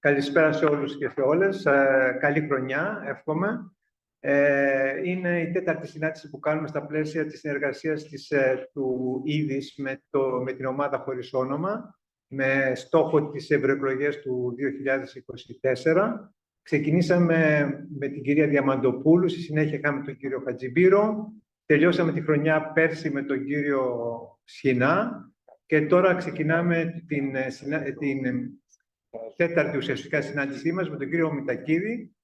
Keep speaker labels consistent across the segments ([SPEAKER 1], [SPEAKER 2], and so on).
[SPEAKER 1] Καλησπέρα σε όλους και σε όλες. Ε, καλή χρονιά, εύχομαι. Ε, είναι η τέταρτη συνάντηση που κάνουμε στα πλαίσια της συνεργασίας της, ε, του ΙΔΙΣ με, το, με την ομάδα χωρίς όνομα, με στόχο τις ευρωεκλογές του 2024. Ξεκινήσαμε με την κυρία Διαμαντοπούλου, στη συνέχεια είχαμε τον κύριο Χατζιμπύρο, τελειώσαμε τη χρονιά πέρσι με τον κύριο Σχοινά και τώρα ξεκινάμε την, την τέταρτη ουσιαστικά συνάντησή μας με τον κύριο Μητακίδη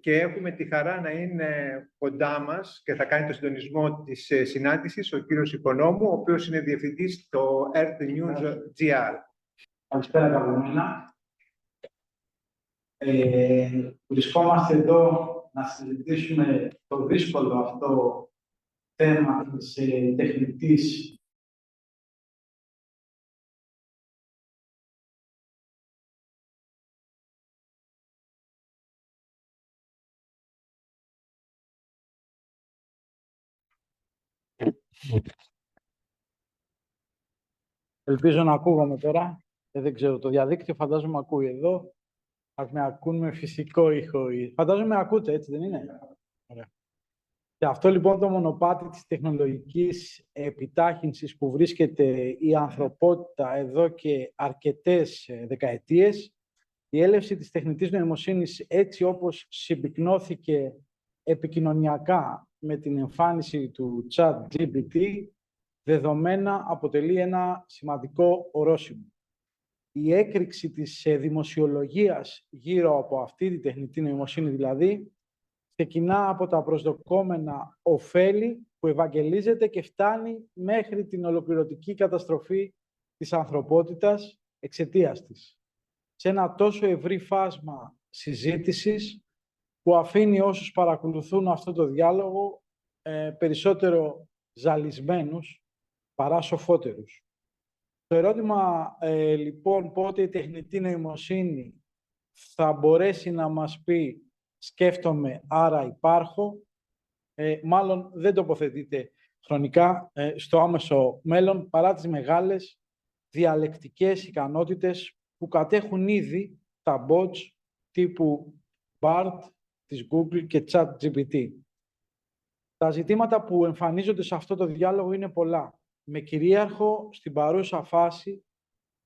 [SPEAKER 1] και έχουμε τη χαρά να είναι κοντά μας και θα κάνει το συντονισμό της ε, συνάντησης ο κύριος Οικονόμου, ο οποίος είναι διευθυντής στο Earth News GR.
[SPEAKER 2] Καλησπέρα καλημέρα. Ε, βρισκόμαστε εδώ να συζητήσουμε το δύσκολο αυτό θέμα της ε, τεχνητής Ελπίζω να ακούγομαι τώρα. Ε, δεν ξέρω, το διαδίκτυο φαντάζομαι ακούει εδώ. Ας με ακούν με φυσικό ήχο. Φαντάζομαι ακούτε, έτσι δεν είναι; Ωραία. Και αυτό λοιπόν το μονοπάτι της τεχνολογικής επιτάχυνσης που βρίσκεται η ανθρωπότητα εδώ και αρκετές ε, δεκαετίες, η έλευση της τεχνητής νοημοσύνης έτσι όπως συμπυκνώθηκε επικοινωνιακά με την εμφάνιση του chat GPT, δεδομένα αποτελεί ένα σημαντικό ορόσημο. Η έκρηξη της ε, δημοσιολογίας γύρω από αυτή τη τεχνητή νοημοσύνη δηλαδή, ξεκινά από τα προσδοκόμενα ωφέλη που ευαγγελίζεται και φτάνει μέχρι την ολοκληρωτική καταστροφή της ανθρωπότητας εξαιτίας της. Σε ένα τόσο ευρύ φάσμα συζήτησης που αφήνει όσους παρακολουθούν αυτό το διάλογο ε, περισσότερο ζαλισμένους παρά σοφότερους. Το ερώτημα, ε, λοιπόν, πότε η τεχνητή νοημοσύνη θα μπορέσει να μας πει σκέφτομαι, άρα υπάρχω, ε, μάλλον δεν τοποθετείται χρονικά ε, στο άμεσο μέλλον, παρά τις μεγάλες διαλεκτικές ικανότητες που κατέχουν ήδη τα bots τύπου BART, της Google και ChatGPT. Τα ζητήματα που εμφανίζονται σε αυτό το διάλογο είναι πολλά, με κυρίαρχο στην παρούσα φάση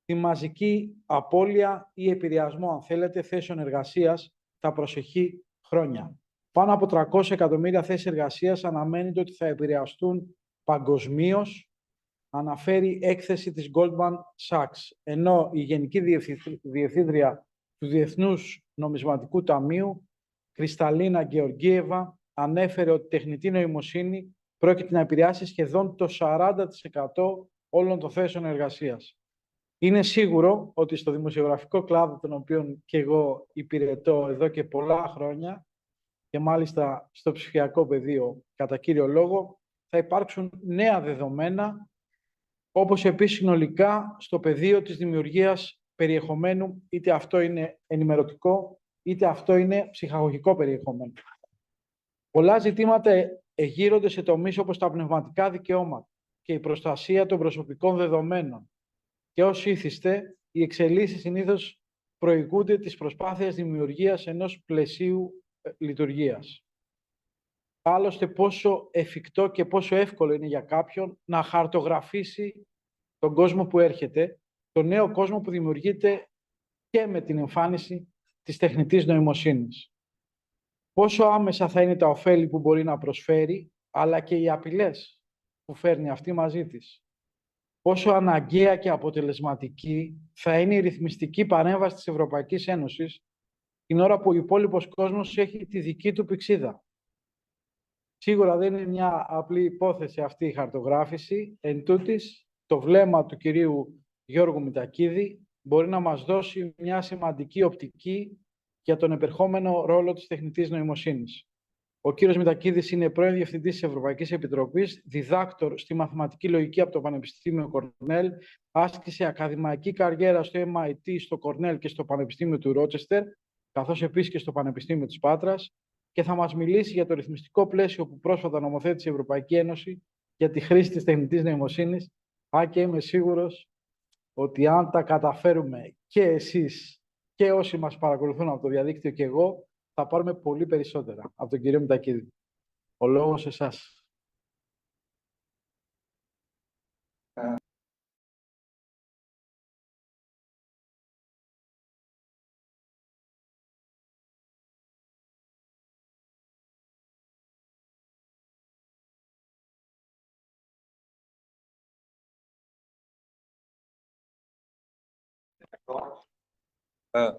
[SPEAKER 2] τη μαζική απώλεια ή επηρεασμό, αν θέλετε, θέσεων εργασίας τα προσεχή χρόνια. Πάνω από 300 εκατομμύρια θέσεις εργασίας αναμένεται ότι θα επηρεαστούν παγκοσμίως, αναφέρει έκθεση της Goldman Sachs, ενώ η Γενική Διευθύντρια του Διεθνούς Νομισματικού Ταμείου Κρυσταλίνα Γεωργίευα ανέφερε ότι η τεχνητή νοημοσύνη πρόκειται να επηρεάσει σχεδόν το 40% όλων των θέσεων εργασίας. Είναι σίγουρο ότι στο δημοσιογραφικό κλάδο, τον οποίο και εγώ υπηρετώ εδώ και πολλά χρόνια, και μάλιστα στο ψηφιακό πεδίο κατά κύριο λόγο, θα υπάρξουν νέα δεδομένα, όπως επίσης συνολικά στο πεδίο της δημιουργίας περιεχομένου, είτε αυτό είναι ενημερωτικό, είτε αυτό είναι ψυχαγωγικό περιεχόμενο. Πολλά ζητήματα εγείρονται σε τομείς όπως τα πνευματικά δικαιώματα και η προστασία των προσωπικών δεδομένων. Και ως ήθιστε, οι εξελίσεις συνήθως προηγούνται της προσπάθειας δημιουργίας ενός πλαισίου ε, λειτουργίας. Άλλωστε, πόσο εφικτό και πόσο εύκολο είναι για κάποιον να χαρτογραφήσει τον κόσμο που έρχεται, τον νέο κόσμο που δημιουργείται και με την εμφάνιση της τεχνητής νοημοσύνης. Πόσο άμεσα θα είναι τα ωφέλη που μπορεί να προσφέρει, αλλά και οι απειλές που φέρνει αυτή μαζί της. Πόσο αναγκαία και αποτελεσματική θα είναι η ρυθμιστική παρέμβαση της Ευρωπαϊκής Ένωσης την ώρα που ο υπόλοιπος κόσμος έχει τη δική του πηξίδα. Σίγουρα δεν είναι μια απλή υπόθεση αυτή η χαρτογράφηση. Εν τούτης, το βλέμμα του κυρίου Γιώργου Μητακίδη μπορεί να μας δώσει μια σημαντική οπτική για τον επερχόμενο ρόλο της τεχνητής νοημοσύνης. Ο κύριος Μητακίδης είναι πρώην Διευθυντής της Ευρωπαϊκής Επιτροπής, διδάκτορ στη Μαθηματική Λογική από το Πανεπιστήμιο Κορνέλ, άσκησε ακαδημαϊκή καριέρα στο MIT, στο Κορνέλ και στο Πανεπιστήμιο του Ρότσεστερ, καθώς επίσης και στο Πανεπιστήμιο της Πάτρας, και θα μας μιλήσει για το ρυθμιστικό πλαίσιο που πρόσφατα νομοθέτησε η Ευρωπαϊκή Ένωση για τη χρήση της τεχνητής νοημοσύνης, αν και είμαι σίγουρος ότι αν τα καταφέρουμε και εσείς και όσοι μας παρακολουθούν από το διαδίκτυο και εγώ, θα πάρουμε πολύ περισσότερα από τον κύριο Μητακίδη. Ο λόγος σε εσάς.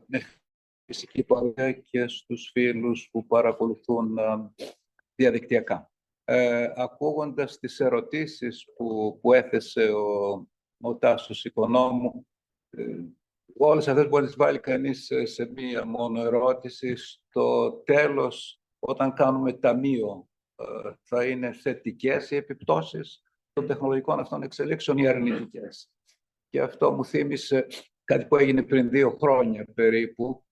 [SPEAKER 3] Ναι, φυσική παρέα και στους φίλους που παρακολουθούν διαδικτυακά. Ε, ακούγοντας τις ερωτήσεις που, που έθεσε ο, ο Τάσος Οικονόμου, ε, όλες αυτές μπορεί να τις βάλει κανείς σε, μία μόνο ερώτηση. Στο τέλος, όταν κάνουμε ταμείο, ε, θα είναι θετικές οι επιπτώσεις των τεχνολογικών αυτών εξελίξεων ή αρνητικές; Και αυτό μου θύμισε κάτι που έγινε πριν δύο χρόνια περίπου,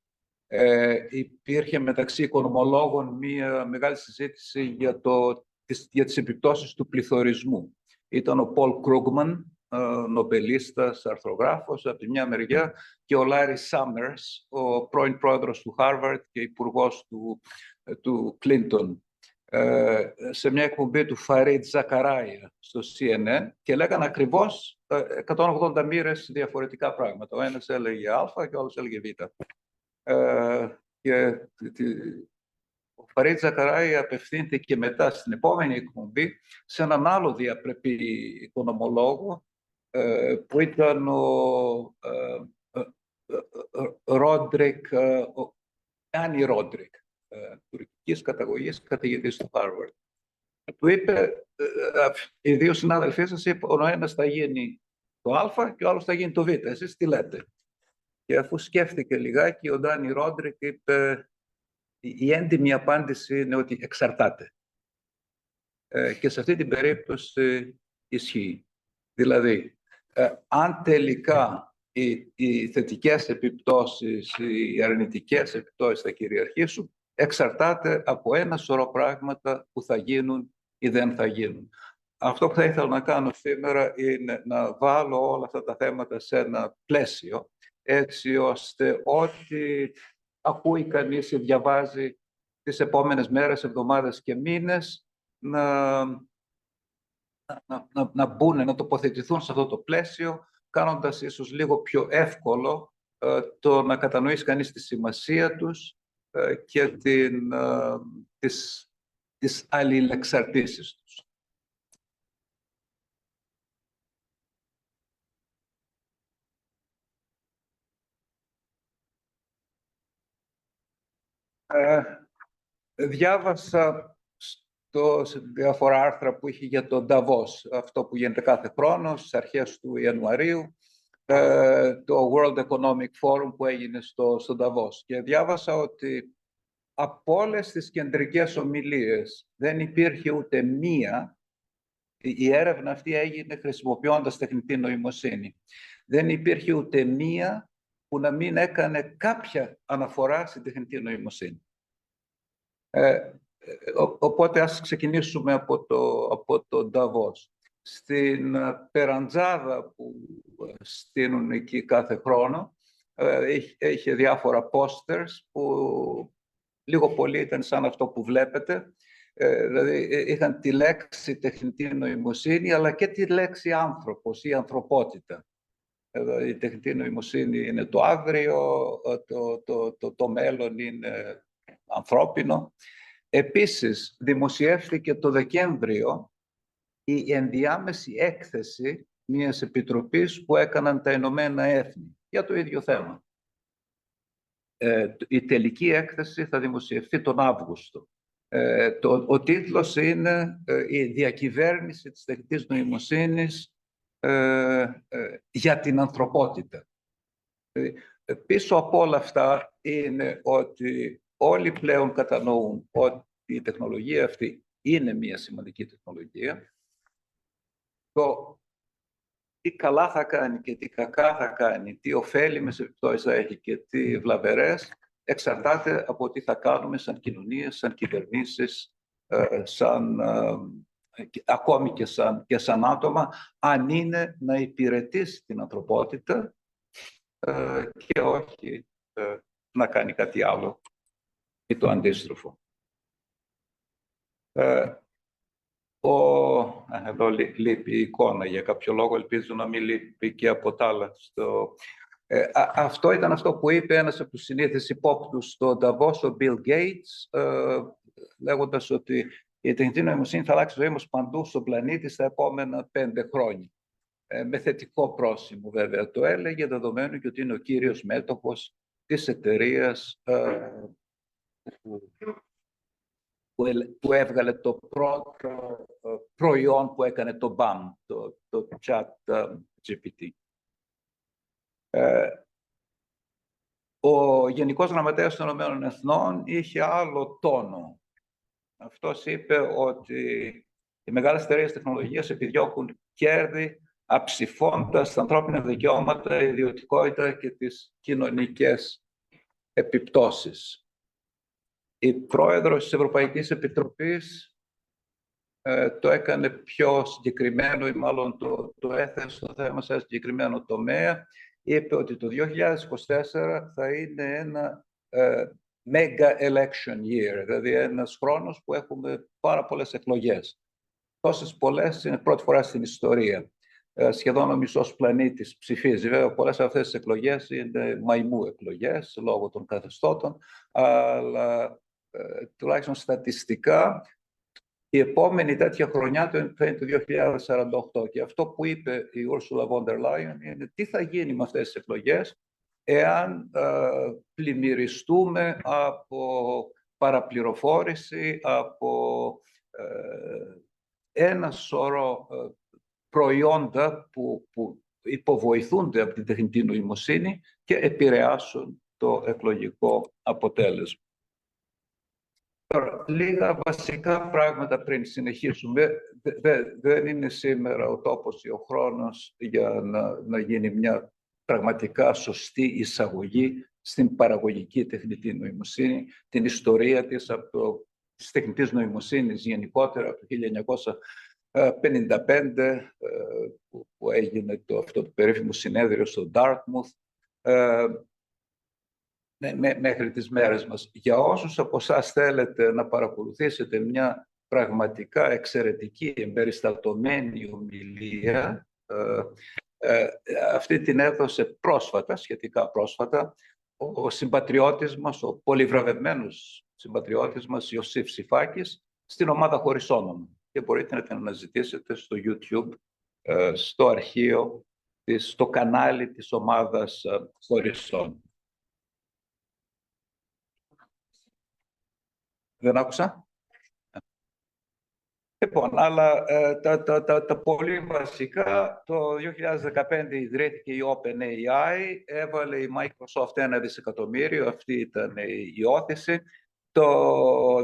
[SPEAKER 3] ε, υπήρχε μεταξύ οικονομολόγων μία μεγάλη συζήτηση για, το, τις, για τις επιπτώσεις του πληθωρισμού. Ήταν ο Πολ Κρούγκμαν, ε, νομπελίστας, αρθρογράφος από τη μια μεριά και ο Λάρι Σάμερς, ο πρώην πρόεδρος του Χάρβαρτ και υπουργός του, του Κλίντον ε, σε μια εκπομπή του Φαρίτ Ζακαράια στο CNN και λέγανε ακριβώς 180 ε, μοίρες διαφορετικά πράγματα. Ο ένας έλεγε Α και ο άλλος έλεγε Β. Ε, και ο Φαρίτ Ζακαράια απευθύνθηκε και μετά στην επόμενη εκπομπή σε έναν άλλο διαπρεπή οικονομολόγο που ήταν ο Ρόντρικ, Ντάνι Ρόντρικ ε, τουρκικής καταγωγής καθηγητής του Harvard. Του είπε, ε, ε, οι δύο συνάδελφοί σας είπαν, ο ένας θα γίνει το α και ο άλλος θα γίνει το β. Εσείς τι λέτε; Και αφού σκέφτηκε λιγάκι, ο Ντάνι Ρόντρικ είπε, η έντιμη απάντηση είναι ότι εξαρτάται. και σε αυτή την περίπτωση ισχύει. Δηλαδή, αν τελικά οι, οι θετικές επιπτώσεις, οι αρνητικές επιπτώσεις θα κυριαρχήσουν, εξαρτάται από ένα σωρό πράγματα που θα γίνουν ή δεν θα γίνουν. Αυτό που θα ήθελα να κάνω σήμερα είναι να βάλω όλα αυτά τα θέματα σε ένα πλαίσιο, έτσι ώστε ό,τι ακούει κανείς ή διαβάζει τις επόμενες μέρες, εβδομάδες και μήνες, να, να, να, να μπουν, να τοποθετηθούν σε αυτό το πλαίσιο, κάνοντας ίσως λίγο πιο εύκολο ε, το να κατανοήσει κανείς τη σημασία τους ε, και την, ε, τις, τις αλληλεξαρτήσεις τους. Ε, διάβασα στο, σε διάφορα άρθρα που είχε για τον Νταβός, αυτό που γίνεται κάθε χρόνο, στις αρχές του Ιανουαρίου, ε, το World Economic Forum που έγινε στο, στο Davos. Και διάβασα ότι από όλες τις κεντρικές ομιλίες δεν υπήρχε ούτε μία, η έρευνα αυτή έγινε χρησιμοποιώντας τεχνητή νοημοσύνη. Δεν υπήρχε ούτε μία που να μην έκανε κάποια αναφορά στην τεχνητή νοημοσύνη. Ε, οπότε ας ξεκινήσουμε από το, από το Davos στην ε, Περαντζάδα που ε, στείνουν εκεί κάθε χρόνο. Είχε διάφορα posters που λίγο πολύ ήταν σαν αυτό που βλέπετε. Ε, δηλαδή είχαν τη λέξη τεχνητή νοημοσύνη αλλά και τη λέξη άνθρωπος ή ανθρωπότητα. η τεχνητή νοημοσύνη είναι το αύριο, το, το, το, το μέλλον είναι ανθρώπινο. Επίσης, δημοσιεύθηκε το Δεκέμβριο η ενδιάμεση έκθεση μιας επιτροπής που έκαναν τα Ηνωμένα Έθνη για το ίδιο θέμα. Ε, η τελική έκθεση θα δημοσιευθεί τον Αύγουστο. Ε, το, ο τίτλος είναι ε, «Η διακυβέρνηση της τεχνητής νοημοσύνης ε, για την ανθρωπότητα». Πίσω από όλα αυτά είναι ότι όλοι πλέον κατανοούν ότι η τεχνολογία αυτή είναι μια σημαντική τεχνολογία το τι καλά θα κάνει και τι κακά θα κάνει, τι ωφέλιμες επιπτώσεις θα έχει και τι βλαβερές, εξαρτάται από τι θα κάνουμε σαν κοινωνίες, σαν κυβερνήσεις, ε, σαν, ε, ακόμη και σαν, και σαν άτομα, αν είναι να υπηρετήσει την ανθρωπότητα ε, και όχι να κάνει κάτι άλλο ή το αντίστροφο. Ε, ο, εδώ λείπει η εικόνα για κάποιο λόγο, ελπίζω να μην λείπει και από τα άλλα. Στο, ε, αυτό ήταν αυτό που είπε ένας από τους συνήθεις υπόπτους στο Davos, ο Bill Gates, ε, λέγοντας ότι η τεχνητή νοημοσύνη θα αλλάξει ζωή μας παντού στον πλανήτη στα επόμενα πέντε χρόνια. Ε, με θετικό πρόσημο βέβαια το έλεγε, δεδομένου και ότι είναι ο κύριος μέτοχος της εταιρείας ε, που, έβγαλε το πρώτο ε, προϊόν που έκανε το BAM, το, το chat GPT. ο Γενικός Γραμματέας των Ηνωμένων Εθνών είχε άλλο τόνο. Αυτός είπε ότι οι μεγάλες εταιρείες τεχνολογίας επιδιώκουν κέρδη αψηφώντας τα ανθρώπινα δικαιώματα, ιδιωτικότητα και τις κοινωνικές επιπτώσεις. Η πρόεδρος της Ευρωπαϊκής Επιτροπής ε, το έκανε πιο συγκεκριμένο ή μάλλον το, το έθεσε στο θέμα σε ένα συγκεκριμένο τομέα. Είπε ότι το 2024 θα είναι ένα ε, mega election year, δηλαδή ένας χρόνος που έχουμε πάρα πολλές εκλογές. Τόσες πολλές είναι πρώτη φορά στην ιστορία. Ε, σχεδόν ο μισός πλανήτης ψηφίζει. Βέβαια, πολλές από αυτές τις εκλογές είναι μαϊμού εκλογές, λόγω των καθεστώτων, αλλά ε, τουλάχιστον στατιστικά η επόμενη τέτοια χρονιά θα είναι το 2048. Και αυτό που είπε η Ursula von der Leyen είναι τι θα γίνει με αυτές τις εκλογές εάν ε, πλημμυριστούμε από παραπληροφόρηση, από ε, ένα σώρο ε, προϊόντα που, που υποβοηθούνται από την τεχνητή νοημοσύνη και επηρεάσουν το εκλογικό αποτέλεσμα. Τώρα, λίγα βασικά πράγματα πριν συνεχίσουμε. δεν είναι σήμερα ο τόπος ή ο χρόνος για να, να γίνει μια πραγματικά σωστή εισαγωγή στην παραγωγική τεχνητή νοημοσύνη, την ιστορία της από το, της τεχνητής νοημοσύνης γενικότερα από το 1955 ε, που έγινε το, αυτό το περίφημο συνέδριο στο Dartmouth ε, μέχρι τις μέρες μας. Για όσους από εσάς θέλετε να παρακολουθήσετε μια πραγματικά εξαιρετική εμπεριστατωμένη ομιλία ε, ε, αυτή την έδωσε πρόσφατα, σχετικά πρόσφατα, ο συμπατριώτης μας, ο πολυβραβευμένος συμπατριώτης μας, Ιωσήφ Σιφάκης, στην ομάδα Χωρίς Όνομα. Και μπορείτε να την αναζητήσετε στο YouTube, ε, στο αρχείο, στο κανάλι της ομάδας ε, Χωρίς Όνομα. Δεν άκουσα. Λοιπόν, αλλά ε, τα, τα, τα, τα, πολύ βασικά, το 2015 ιδρύθηκε η OpenAI, έβαλε η Microsoft ένα δισεκατομμύριο, αυτή ήταν η όθηση. Το 2020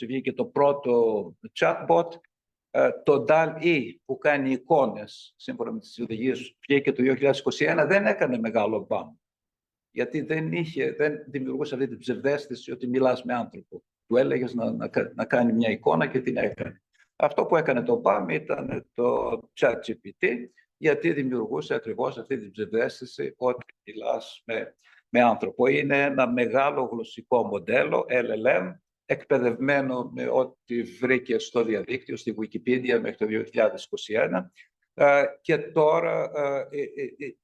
[SPEAKER 3] βγήκε το πρώτο chatbot, ε, το DAL-E που κάνει εικόνες, σύμφωνα με τις οδηγίες, βγήκε το 2021, δεν έκανε μεγάλο μπαμ. Γιατί δεν, είχε, δεν δημιουργούσε αυτή την ψευδέστηση ότι μιλάς με άνθρωπο. Του έλεγες να, να, να κάνει μια εικόνα και την έκανε. Αυτό που έκανε το ΠΑΜ ήταν το ChatGPT, γιατί δημιουργούσε ακριβώς αυτή την ψευδέστηση ότι μιλάς με, με άνθρωπο. Είναι ένα μεγάλο γλωσσικό μοντέλο, LLM, εκπαιδευμένο με ό,τι βρήκε στο διαδίκτυο, στη Wikipedia μέχρι το 2021 ε, και τώρα ε, ε,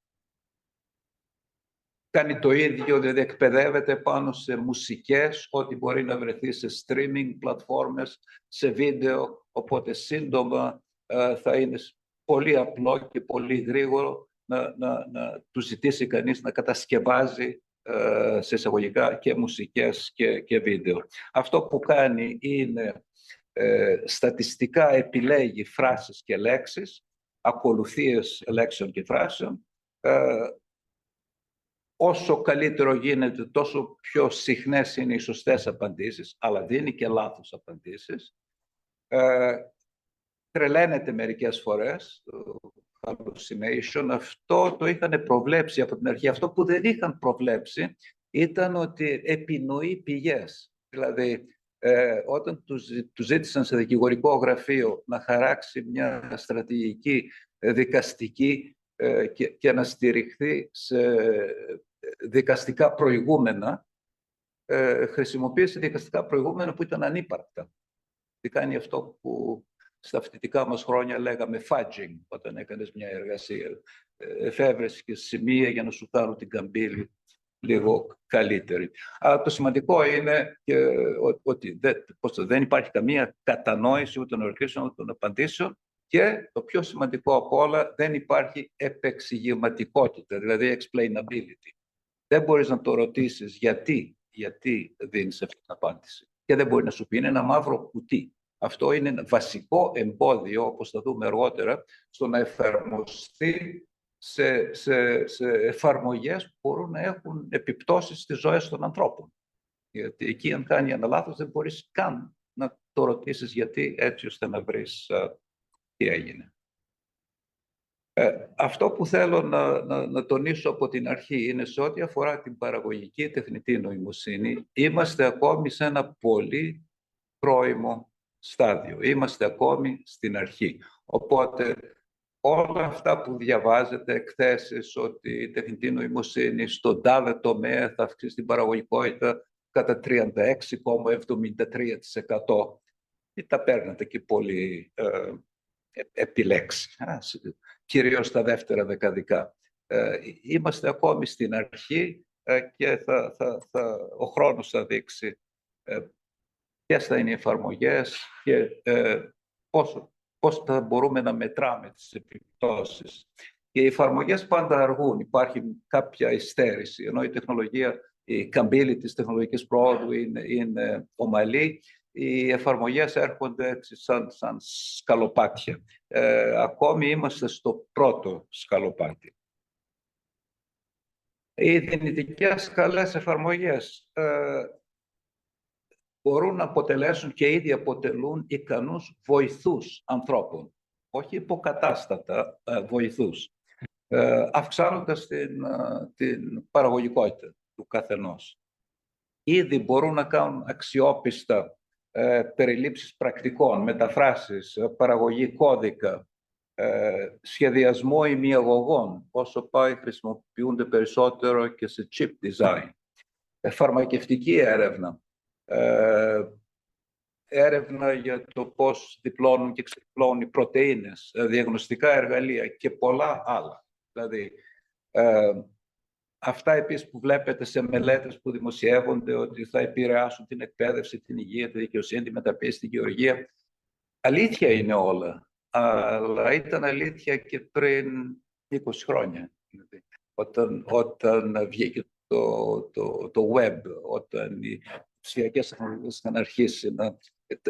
[SPEAKER 3] κάνει το ίδιο, δηλαδή εκπαιδεύεται πάνω σε μουσικές, ό,τι μπορεί να βρεθεί σε streaming πλατφόρμες, σε βίντεο, οπότε σύντομα ε, θα είναι πολύ απλό και πολύ γρήγορο να, να, να του ζητήσει κανείς να κατασκευάζει ε, σε εισαγωγικά και μουσικές και, και βίντεο. Αυτό που κάνει είναι ε, στατιστικά επιλέγει φράσεις και λέξεις, ακολουθίες λέξεων και φράσεων, όσο καλύτερο γίνεται, τόσο πιο συχνές είναι οι σωστές απαντήσεις, αλλά δίνει και λάθος απαντήσεις. Ε, τρελαίνεται μερικές φορές, το hallucination. Αυτό το είχαν προβλέψει από την αρχή. Αυτό που δεν είχαν προβλέψει ήταν ότι επινοεί πηγές. Δηλαδή, ε, όταν τους ζήτησαν σε δικηγορικό γραφείο να χαράξει μια στρατηγική δικαστική ε, και, και να στηριχθεί σε δικαστικά προηγούμενα, ε, χρησιμοποίησε δικαστικά προηγούμενα που ήταν ανύπαρκτα. Τι κάνει αυτό που στα φοιτητικά μας χρόνια λέγαμε fudging, όταν έκανες μια εργασία. Εφεύρεσαι και σημεία για να σου κάνουν την καμπύλη λίγο καλύτερη. Αλλά το σημαντικό είναι και ότι δεν, δεν υπάρχει καμία κατανόηση ούτε των ερωτήσεων ούτε των απαντήσεων και το πιο σημαντικό από όλα δεν υπάρχει επεξηγηματικότητα, δηλαδή explainability. Δεν μπορείς να το ρωτήσεις γιατί, γιατί δίνεις αυτή την απάντηση. Και δεν μπορεί να σου πει, είναι ένα μαύρο κουτί. Αυτό είναι ένα βασικό εμπόδιο, όπως θα δούμε αργότερα, στο να εφαρμοστεί σε, σε, σε εφαρμογές που μπορούν να έχουν επιπτώσεις στις ζωές των ανθρώπων. Γιατί εκεί αν κάνει ένα λάθος δεν μπορείς καν να το ρωτήσεις γιατί έτσι ώστε να βρεις τι έγινε. Ε, αυτό που θέλω να, να, να, τονίσω από την αρχή είναι σε ό,τι αφορά την παραγωγική τεχνητή νοημοσύνη, είμαστε ακόμη σε ένα πολύ πρώιμο στάδιο. Είμαστε ακόμη στην αρχή. Οπότε όλα αυτά που διαβάζετε, εκθέσεις ότι η τεχνητή νοημοσύνη στον τάδε τομέα θα αυξήσει την παραγωγικότητα κατά 36,73% ή τα παίρνετε και πολύ ε, επιλέξεις, κυρίως τα δεύτερα δεκαδικά. Ε, είμαστε ακόμη στην αρχή ε, και θα, θα, θα, ο χρόνος θα δείξει ε, ποιες θα είναι οι εφαρμογές και ε, πώς, πώς θα μπορούμε να μετράμε τις επιπτώσεις. Και οι εφαρμογές πάντα αργούν, υπάρχει κάποια υστέρηση, ενώ η τεχνολογία, η καμπύλη της τεχνολογικής πρόοδου είναι, είναι ομαλή οι εφαρμογές έρχονται έτσι σαν, σαν σκαλοπάτια. Ε, ακόμη είμαστε στο πρώτο σκαλοπάτι. Οι δυνητικές καλές εφαρμογές ε, μπορούν να αποτελέσουν και ήδη αποτελούν ικανούς βοηθούς ανθρώπων, όχι υποκατάστατα ε, βοηθούς, ε, αυξάνοντας την, ε, την παραγωγικότητα του καθενός. Ήδη μπορούν να κάνουν αξιόπιστα ε, περιλήψεις πρακτικών, μεταφράσεις, ε, παραγωγή κώδικα, ε, σχεδιασμό ημιαγωγών, όσο πάει χρησιμοποιούνται περισσότερο και σε chip design, ε, φαρμακευτική έρευνα, ε, έρευνα για το πώς διπλώνουν και ξεδιπλώνουν οι πρωτεΐνες, ε, διαγνωστικά εργαλεία και πολλά άλλα. Δηλαδή, Αυτά επίσης που βλέπετε σε μελέτες που δημοσιεύονται ότι θα επηρεάσουν την εκπαίδευση, την υγεία, τη δικαιοσύνη, τη μεταπίεση, την γεωργία. Αλήθεια είναι όλα, αλλά ήταν αλήθεια και πριν 20 χρόνια. Όταν, όταν βγήκε το, το, το web, όταν οι ψηφιακές τεχνολογίες είχαν αρχίσει να.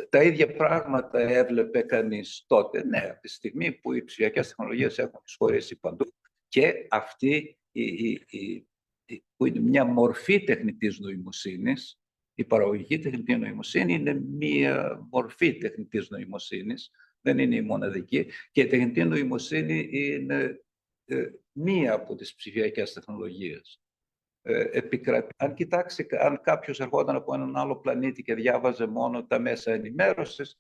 [SPEAKER 3] Τα ίδια πράγματα έβλεπε κανείς τότε. Ναι, από τη στιγμή που οι ψηφιακές τεχνολογίες έχουν εισχωρήσει παντού και αυτή που είναι μια μορφή τεχνητής νοημοσύνης, η παραγωγική τεχνητή νοημοσύνη είναι μια μορφή τεχνητής νοημοσύνης, δεν είναι η μοναδική, και η τεχνητή νοημοσύνη είναι ε, μία από τις ψηφιακές τεχνολογίες. Ε, αν κοιτάξει, αν κάποιος ερχόταν από έναν άλλο πλανήτη και διάβαζε μόνο τα μέσα ενημέρωσης,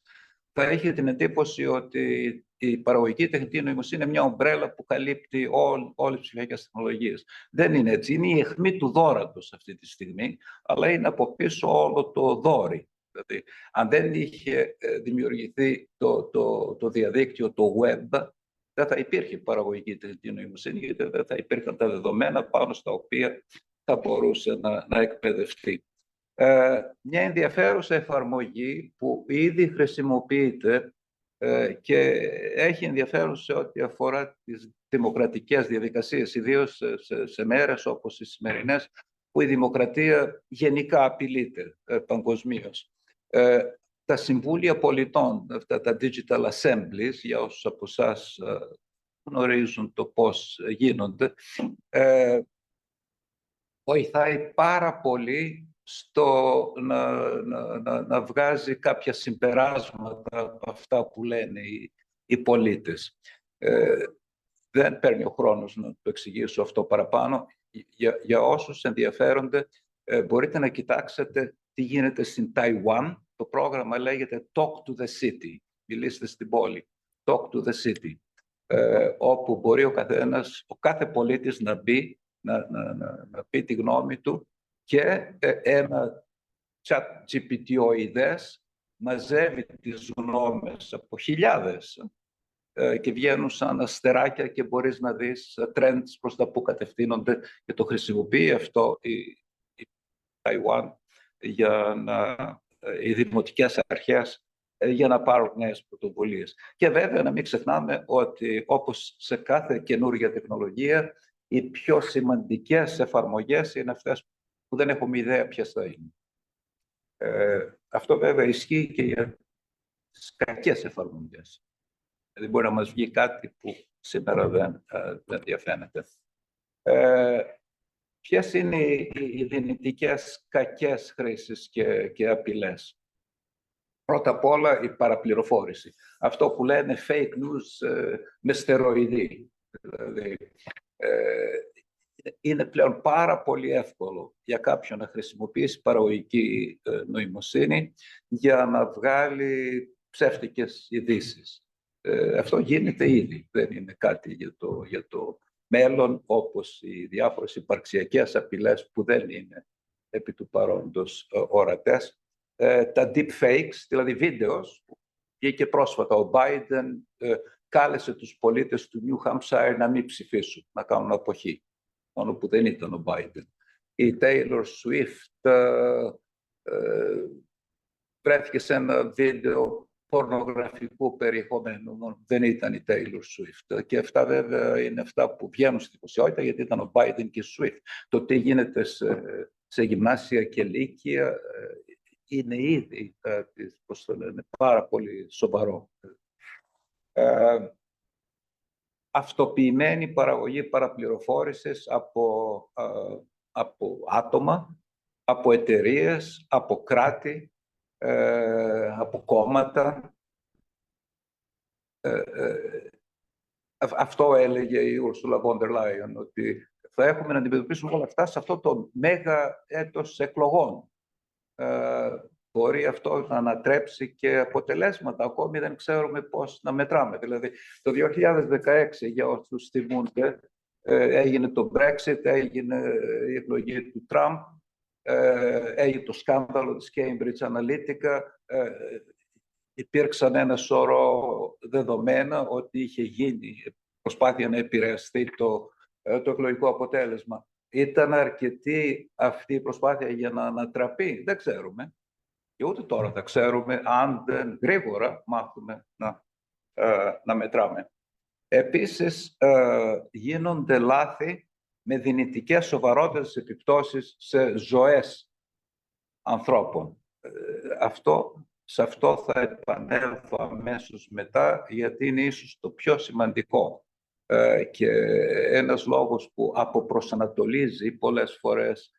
[SPEAKER 3] θα είχε την εντύπωση ότι η παραγωγική τεχνητή νοημοσύνη είναι μια ομπρέλα που καλύπτει όλ, όλες τις ψηφιακές τεχνολογίες. Δεν είναι έτσι. Είναι η αιχμή του δόρατος αυτή τη στιγμή, αλλά είναι από πίσω όλο το δόρυ. Δηλαδή, αν δεν είχε ε, δημιουργηθεί το, το, το διαδίκτυο, το web, δεν θα υπήρχε παραγωγική τεχνητή νοημοσύνη, γιατί δεν θα υπήρχαν τα δεδομένα πάνω στα οποία θα μπορούσε να, να εκπαιδευτεί. Ε, μια ενδιαφέρουσα εφαρμογή που ήδη χρησιμοποιείται ε, και έχει ενδιαφέρον σε ό,τι αφορά τις δημοκρατικές διαδικασίες, ιδίως σε, σε, σε μέρες όπως οι σημερινές, που η δημοκρατία γενικά απειλείται ε, παγκοσμίως. Ε, τα συμβούλια πολιτών, αυτά τα digital assemblies, για όσους από εσάς ε, γνωρίζουν το πώς γίνονται, ε, βοηθάει πάρα πολύ στο να, να, να, να, βγάζει κάποια συμπεράσματα από αυτά που λένε οι, οι πολίτες. Ε, δεν παίρνει ο χρόνος να το εξηγήσω αυτό παραπάνω. Για, για όσους ενδιαφέρονται, ε, μπορείτε να κοιτάξετε τι γίνεται στην Ταϊουάν. Το πρόγραμμα λέγεται Talk to the City. Μιλήστε στην πόλη. Talk to the City. Ε, όπου μπορεί ο καθένας, ο κάθε πολίτης να μπει να, να, να, να πει τη γνώμη του και ε, ένα chat GPT-οειδές μαζεύει τις γνώμες από χιλιάδες ε, και βγαίνουν σαν αστεράκια και μπορείς να δεις ε, trends προς τα που κατευθύνονται και το χρησιμοποιεί αυτό η, η Ταϊουάν για να, οι δημοτικές αρχές για να πάρουν νέες πρωτοβουλίες. Και βέβαια να μην ξεχνάμε ότι όπως σε κάθε καινούργια τεχνολογία οι πιο σημαντικές εφαρμογές είναι αυτές που δεν έχουμε ιδέα ποιες θα είναι. Ε, αυτό βέβαια ισχύει και για τις κακές εφαρμογές. Δηλαδή μπορεί να μας βγει κάτι που σήμερα δεν, ε, δεν διαφαίνεται. Ε, ποιες είναι οι δυνητικές κακές χρήσεις και, και απειλές; Πρώτα απ' όλα η παραπληροφόρηση. Αυτό που λένε fake news ε, με στεροειδή. Δηλαδή, ε, είναι πλέον πάρα πολύ εύκολο για κάποιον να χρησιμοποιήσει παραγωγική ε, νοημοσύνη για να βγάλει ψεύτικες ειδήσεις. Ε, αυτό γίνεται ήδη, δεν είναι κάτι για το, για το μέλλον, όπως οι διάφορες υπαρξιακές απειλές που δεν είναι επί του παρόντος ορατές. τα deepfakes, δηλαδή βίντεος, βγήκε πρόσφατα. Ο Biden κάλεσε τους πολίτες του New Hampshire να μην ψηφίσουν, να κάνουν αποχή, μόνο που δεν ήταν ο Biden. Η Taylor Swift ε, ε, βρέθηκε σε ένα βίντεο πορνογραφικού περιεχομένου, δεν ήταν η Taylor Swift. Και αυτά βέβαια είναι αυτά που βγαίνουν στη δημοσιότητα, γιατί ήταν ο Biden και η Swift. Το τι γίνεται σε, σε γυμνάσια και λύκεια ε, είναι ήδη, ε, πώς το λένε, πάρα πολύ σοβαρό ε, αυτοποιημένη παραγωγή παραπληροφόρησης από, ε, από άτομα, από εταιρείες, από κράτη, ε, από κόμματα. Ε, ε, αυτό έλεγε η Ursula von der Leyen, ότι θα έχουμε να αντιμετωπίσουμε όλα αυτά σε αυτό το μέγα έτος εκλογών μπορεί αυτό να ανατρέψει και αποτελέσματα. Ακόμη δεν ξέρουμε πώς να μετράμε. Δηλαδή, το 2016, για όσους θυμούνται, ε, έγινε το Brexit, έγινε η εκλογή του Τραμπ, ε, έγινε το σκάνδαλο της Cambridge Analytica, ε, υπήρξαν ένα σώρο δεδομένα ότι είχε γίνει προσπάθεια να επηρεαστεί το, το εκλογικό αποτέλεσμα. Ήταν αρκετή αυτή η προσπάθεια για να ανατραπεί, δεν ξέρουμε. Και ούτε τώρα θα ξέρουμε αν δεν γρήγορα μάθουμε να, ε, να μετράμε. Επίσης, ε, γίνονται λάθη με δυνητικές σοβαρότερες επιπτώσεις σε ζωές ανθρώπων. Ε, αυτό, σε αυτό θα επανέλθω αμέσως μετά, γιατί είναι ίσως το πιο σημαντικό. και ένας λόγος που αποπροσανατολίζει πολλές φορές ε,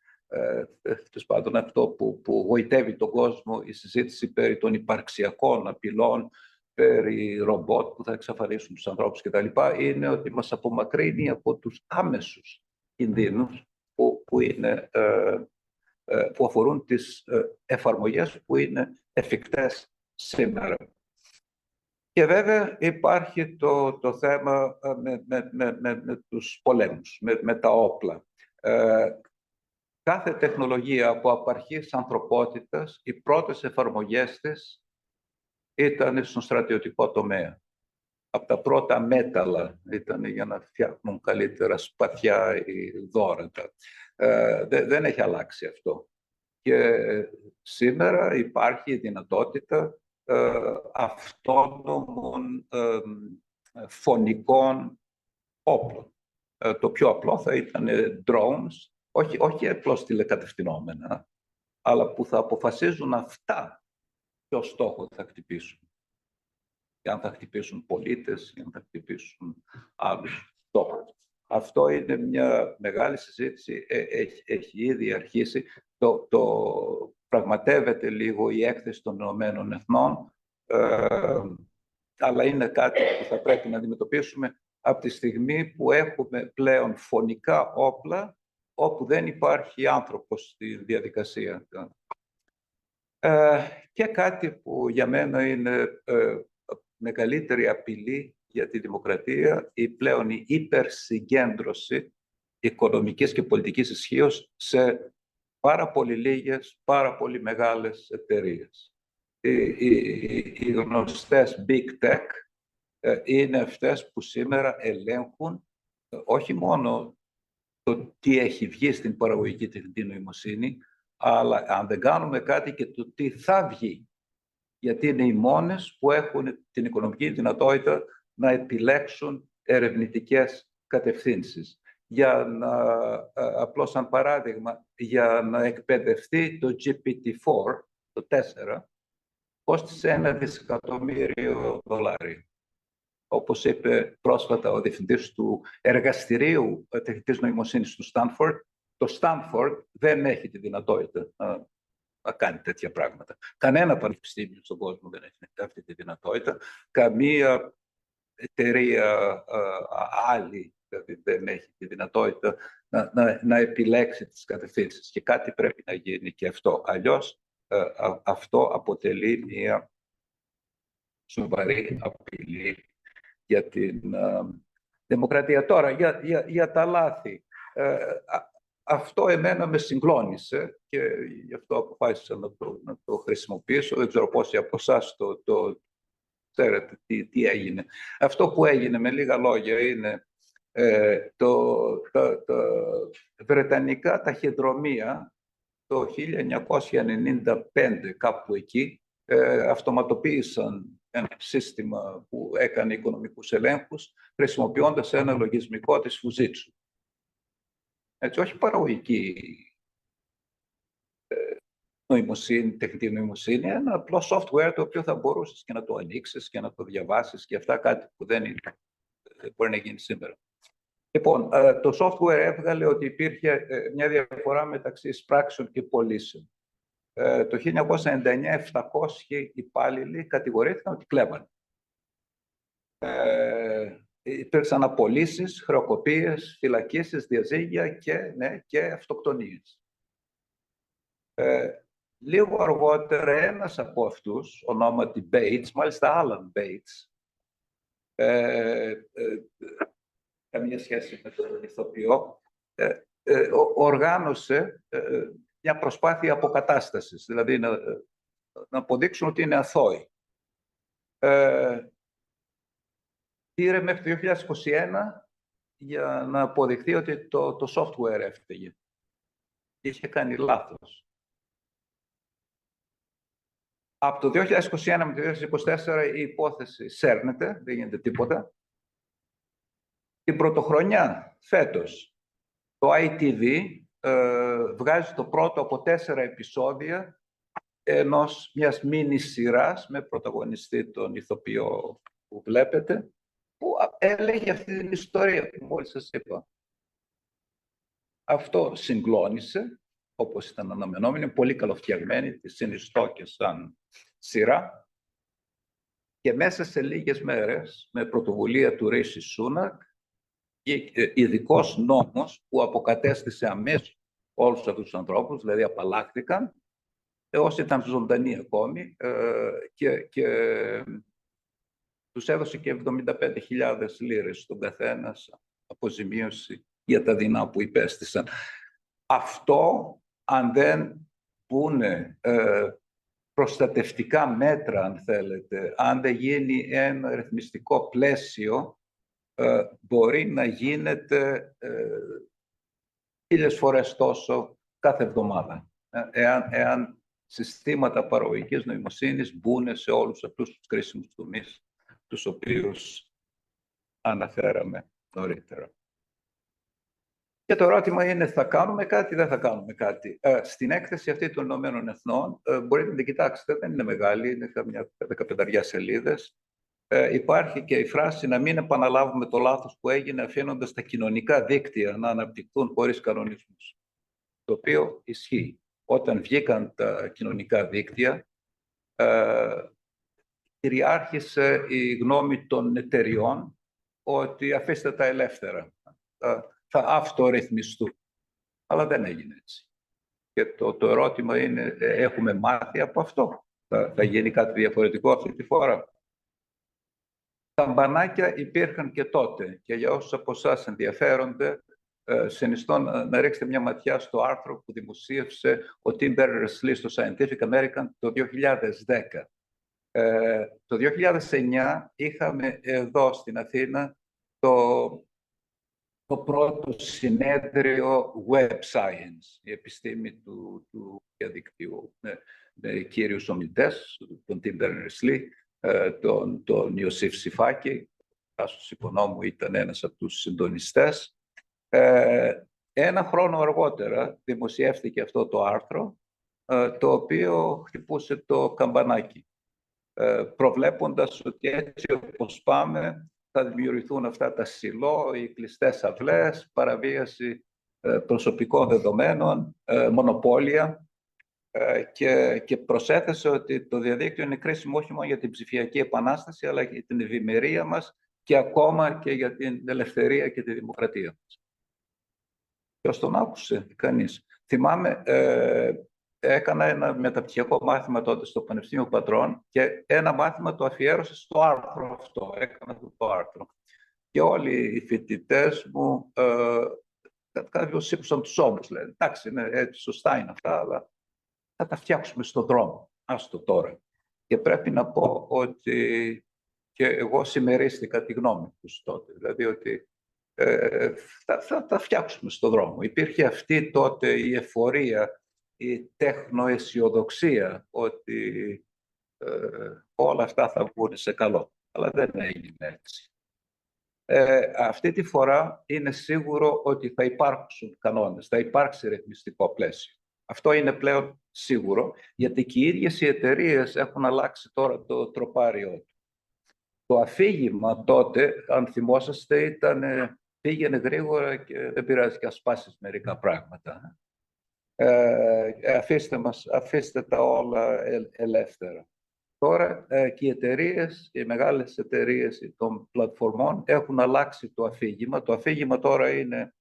[SPEAKER 3] τέλος πάντων αυτό που, που γοητεύει τον κόσμο, η συζήτηση περί των υπαρξιακών απειλών, περί ρομπότ που θα εξαφανίσουν τους ανθρώπους κτλ. είναι ότι μας απομακρύνει από τους άμεσους κινδύνους που, που, είναι, ε, ε, που αφορούν τις εφαρμογές που είναι εφικτές σήμερα. Και βέβαια υπάρχει το, το θέμα με, με, με, με, τους πολέμους, με, με τα όπλα. Κάθε τεχνολογία από απαρχής ανθρωπότητας, οι πρώτες εφαρμογές της ήταν στον στρατιωτικό τομέα. Από τα πρώτα μέταλλα ήταν για να φτιάχνουν καλύτερα σπαθιά ή δόρατα. Ε, δεν έχει αλλάξει αυτό. Και σήμερα υπάρχει η δυνατότητα ε, αυτόνομων ε, φωνικών όπλων. Ε, το πιο απλό θα ήταν drones, όχι, όχι απλώς τηλεκατευθυνόμενα, αλλά που θα αποφασίζουν αυτά ποιος στόχο θα χτυπήσουν. Και αν θα χτυπήσουν πολίτες, ή αν θα χτυπήσουν άλλους στόχους. Αυτό είναι μια μεγάλη συζήτηση, ε, έχει, έχει ήδη αρχίσει. Το, το πραγματεύεται λίγο η έκθεση των Ηνωμένων Εθνών, ε, αλλά είναι κάτι που θα πρέπει να αντιμετωπίσουμε από τη στιγμή που έχουμε πλέον φωνικά όπλα όπου δεν υπάρχει άνθρωπος στη διαδικασία. Ε, και κάτι που για μένα είναι ε, μεγαλύτερη απειλή για τη δημοκρατία, η πλέον η υπερσυγκέντρωση οικονομικής και πολιτικής ισχύως σε πάρα πολύ λίγες, πάρα πολύ μεγάλες εταιρείες. Οι, οι, οι γνωστές big tech ε, είναι αυτές που σήμερα ελέγχουν ε, όχι μόνο το τι έχει βγει στην παραγωγική τεχνητή νοημοσύνη, αλλά αν δεν κάνουμε κάτι και το τι θα βγει. Γιατί είναι οι μόνες που έχουν την οικονομική δυνατότητα να επιλέξουν ερευνητικές κατευθύνσεις. Για να, ε, απλώς σαν παράδειγμα, για να εκπαιδευτεί το GPT-4, το 4, κόστησε ένα δισεκατομμύριο δολάρια όπως είπε πρόσφατα ο διευθυντής του εργαστηρίου τεχνητής νοημοσύνης του Στάνφορντ, το Στάνφορντ δεν έχει τη δυνατότητα να, να κάνει τέτοια πράγματα. Κανένα πανεπιστήμιο στον κόσμο δεν έχει αυτή τη δυνατότητα. Καμία εταιρεία άλλη δηλαδή δεν έχει τη δυνατότητα να, να, να επιλέξει τις κατευθύνσεις. Και κάτι πρέπει να γίνει και αυτό. Αλλιώς αυτό αποτελεί μια σοβαρή απειλή για την ε, δημοκρατία. Τώρα, για, για, για τα λάθη. Ε, αυτό εμένα με συγκλώνησε και γι' αυτό αποφάσισα να το, να το χρησιμοποιήσω. Δεν ξέρω πόσοι από εσάς το, το ξέρετε τι, τι έγινε. Αυτό που έγινε με λίγα λόγια είναι ε, το, τα, τα βρετανικά ταχυδρομεία το 1995 κάπου εκεί ε, αυτοματοποίησαν ένα σύστημα που έκανε οικονομικούς ελέγχους, χρησιμοποιώντας ένα λογισμικό της Fujitsu. Έτσι, όχι παραγωγική ε, νοημοσύνη, τεχνητή νοημοσύνη, ένα απλό software το οποίο θα μπορούσες και να το ανοίξεις και να το διαβάσεις και αυτά κάτι που δεν είναι, ε, μπορεί να γίνει σήμερα. Λοιπόν, ε, το software έβγαλε ότι υπήρχε μια διαφορά μεταξύ εισπράξεων και πωλήσεων. Ε, το 1999 700 υπάλληλοι κατηγορήθηκαν ότι κλέβαν. Ε, υπήρξαν απολύσεις, χρεοκοπίες, φυλακίσεις, διαζύγια και, ναι, και αυτοκτονίες. Ε, λίγο αργότερα ένας από αυτούς, ονόματι Bates, μάλιστα Alan Bates, ε, ε, καμία σχέση με τον ηθοποιό, ε, ε, οργάνωσε μια προσπάθεια αποκατάστασης, δηλαδή να, να αποδείξουν ότι είναι αθώοι. Ε, πήρε μέχρι το 2021 για να αποδειχθεί ότι το, το software έφταιγε. Είχε κάνει λάθος. Από το 2021 με το 2024 η υπόθεση σέρνεται, δεν γίνεται τίποτα. Την πρωτοχρονιά, φέτος, το ITV ε, βγάζει το πρώτο από τέσσερα επεισόδια ενός μιας μίνις σειράς με πρωταγωνιστή τον ηθοποιό που βλέπετε που έλεγε αυτή την ιστορία που μόλις σας είπα. Αυτό συγκλώνησε, όπως ήταν αναμενόμενο, είναι πολύ καλοφτιαγμένη, τη συνιστώ και σαν σειρά. Και μέσα σε λίγες μέρες, με πρωτοβουλία του Ρίση Σούνακ, ε, ειδικός νόμος που αποκατέστησε αμέσως όλους αυτούς τους ανθρώπους, δηλαδή απαλλάχθηκαν, ε, όσοι ήταν ζωντανοί ακόμη ε, και, και τους έδωσε και 75.000 λίρες στον καθένας αποζημίωση για τα δεινά που υπέστησαν. Αυτό, αν δεν πούνε προστατευτικά μέτρα, αν θέλετε, αν δεν γίνει ένα ρυθμιστικό πλαίσιο, ε, μπορεί να γίνεται ε, χίλιες φορές τόσο κάθε εβδομάδα. Ε, εάν, εάν συστήματα παραγωγικής νοημοσύνης μπουν σε όλους αυτούς τους κρίσιμους τομείς τους οποίους αναφέραμε νωρίτερα. Και το ερώτημα είναι, θα κάνουμε κάτι ή δεν θα κάνουμε κάτι. στην έκθεση αυτή των Ηνωμένων Εθνών, μπορείτε να την κοιτάξετε, δεν είναι μεγάλη, είναι καμιά 15 σελίδες ε, υπάρχει και η φράση να μην επαναλάβουμε το λάθος που έγινε αφήνοντας τα κοινωνικά δίκτυα να αναπτυχθούν χωρίς κανονισμούς. Το οποίο ισχύει. Όταν βγήκαν τα κοινωνικά δίκτυα, ε, κυριάρχησε η γνώμη των εταιριών ότι αφήστε τα ελεύθερα. Θα αυτορυθμιστούν. Αλλά δεν έγινε έτσι. Και το, το ερώτημα είναι, ε, έχουμε μάθει από αυτό; Θα, θα γίνει κάτι διαφορετικό αυτή τη φορά; Τα μπανάκια υπήρχαν και τότε και για όσους από εσάς ενδιαφέρονται, ε, συνιστώ να, να ρίξετε μια ματιά στο άρθρο που δημοσίευσε ο Tim Berners-Lee στο Scientific American το 2010. Ε, το 2009 είχαμε εδώ στην Αθήνα το, το πρώτο συνέδριο Web Science, η επιστήμη του, του διαδικτύου, με, με κύριους ομιλητές, τον Tim Berners-Lee, ε, τον, τον Ιωσήφ Σιφάκη, ο Τάσος Οικονόμου ήταν ένας από τους συντονιστές. Ε, ένα χρόνο αργότερα δημοσιεύτηκε αυτό το άρθρο, ε, το οποίο χτυπούσε το καμπανάκι, ε, προβλέποντας ότι έτσι όπως πάμε θα δημιουργηθούν αυτά τα σιλό, οι κλειστές αυλές, παραβίαση προσωπικών δεδομένων, μονοπόλια και, και προσέθεσε ότι το διαδίκτυο είναι κρίσιμο όχι μόνο για την ψηφιακή επανάσταση, αλλά και για την ευημερία μας και ακόμα και για την ελευθερία και τη δημοκρατία μας. Ποιο τον άκουσε, κανείς. Θυμάμαι, ε, έκανα ένα μεταπτυχιακό μάθημα τότε στο Πανεπιστήμιο Πατρών και ένα μάθημα το αφιέρωσα στο άρθρο αυτό. Έκανα αυτό το άρθρο. Και όλοι οι φοιτητές μου ε, κάποιο σήκωσαν τους ώμου. Λένε, εντάξει, ναι, έτσι, σωστά είναι αυτά, αλλά θα τα φτιάξουμε στον δρόμο. Άστο τώρα. Και πρέπει να πω ότι και εγώ συμμερίστηκα τη γνώμη τους τότε. Δηλαδή ότι ε, θα, θα τα φτιάξουμε στον δρόμο. Υπήρχε αυτή τότε η εφορία, η τεχνοαισιοδοξία ότι ε, όλα αυτά θα βγουν σε καλό. Αλλά δεν έγινε έτσι. Ε, αυτή τη φορά είναι σίγουρο ότι θα υπάρξουν κανόνες, θα υπάρξει ρυθμιστικό πλαίσιο. Αυτό είναι πλέον σίγουρο, γιατί και οι ίδιες οι εταιρείες έχουν αλλάξει τώρα το τροπάριό του. Το αφήγημα τότε, αν θυμόσαστε, ήταν πήγαινε γρήγορα και δεν πειράζει και ας σπάσεις μερικά πράγματα. Ε, αφήστε, μας, αφήστε τα όλα ελεύθερα. Τώρα ε, και οι εταιρείες, οι μεγάλες εταιρείες των πλατφορμών έχουν αλλάξει το αφήγημα. Το αφήγημα τώρα είναι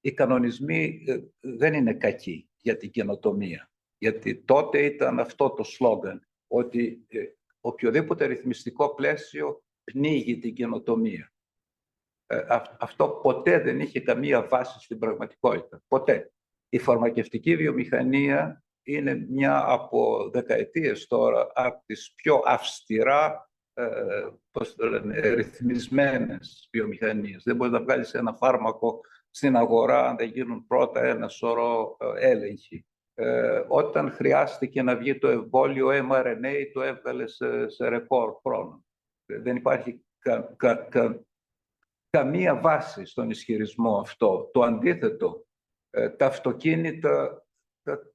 [SPEAKER 3] οι κανονισμοί ε, δεν είναι κακοί για την καινοτομία. Γιατί τότε ήταν αυτό το σλόγκαν, ότι ε, οποιοδήποτε ρυθμιστικό πλαίσιο πνίγει την καινοτομία. Ε, αυτό ποτέ δεν είχε καμία βάση στην πραγματικότητα. Ποτέ. Η φαρμακευτική βιομηχανία είναι μια από δεκαετίες τώρα από τις πιο αυστηρά ε, πώς το λένε, ρυθμισμένες βιομηχανίες. Δεν μπορείς να βγάλεις ένα φάρμακο στην αγορά αν δεν γίνουν πρώτα ένα σωρό ε, έλεγχοι. Ε, όταν χρειάστηκε να βγει το εμβόλιο mRNA, το έβγαλε σε, σε ρεκόρ χρόνο. Δεν υπάρχει κα, κα, καμία βάση στον ισχυρισμό αυτό. Το αντίθετο, ε, τα αυτοκίνητα,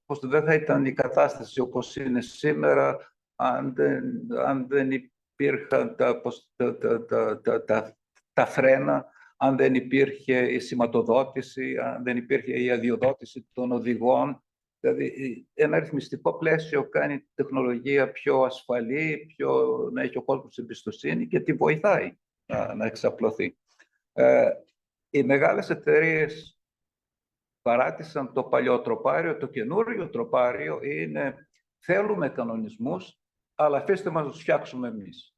[SPEAKER 3] πως δεν θα ήταν η κατάσταση όπως είναι σήμερα αν δεν, αν δεν υπήρχαν τα, τα, τα, τα, τα φρένα, αν δεν υπήρχε η σηματοδότηση, αν δεν υπήρχε η αδειοδότηση των οδηγών. Δηλαδή, ένα ρυθμιστικό πλαίσιο κάνει τη τεχνολογία πιο ασφαλή, πιο, να έχει ο κόσμος εμπιστοσύνη και τη βοηθάει να, να εξαπλωθεί. Ε, οι μεγάλες εταιρείες παράτησαν το παλιό τροπάριο, το καινούριο τροπάριο είναι θέλουμε κανονισμούς, αλλά αφήστε μας να τους φτιάξουμε εμείς.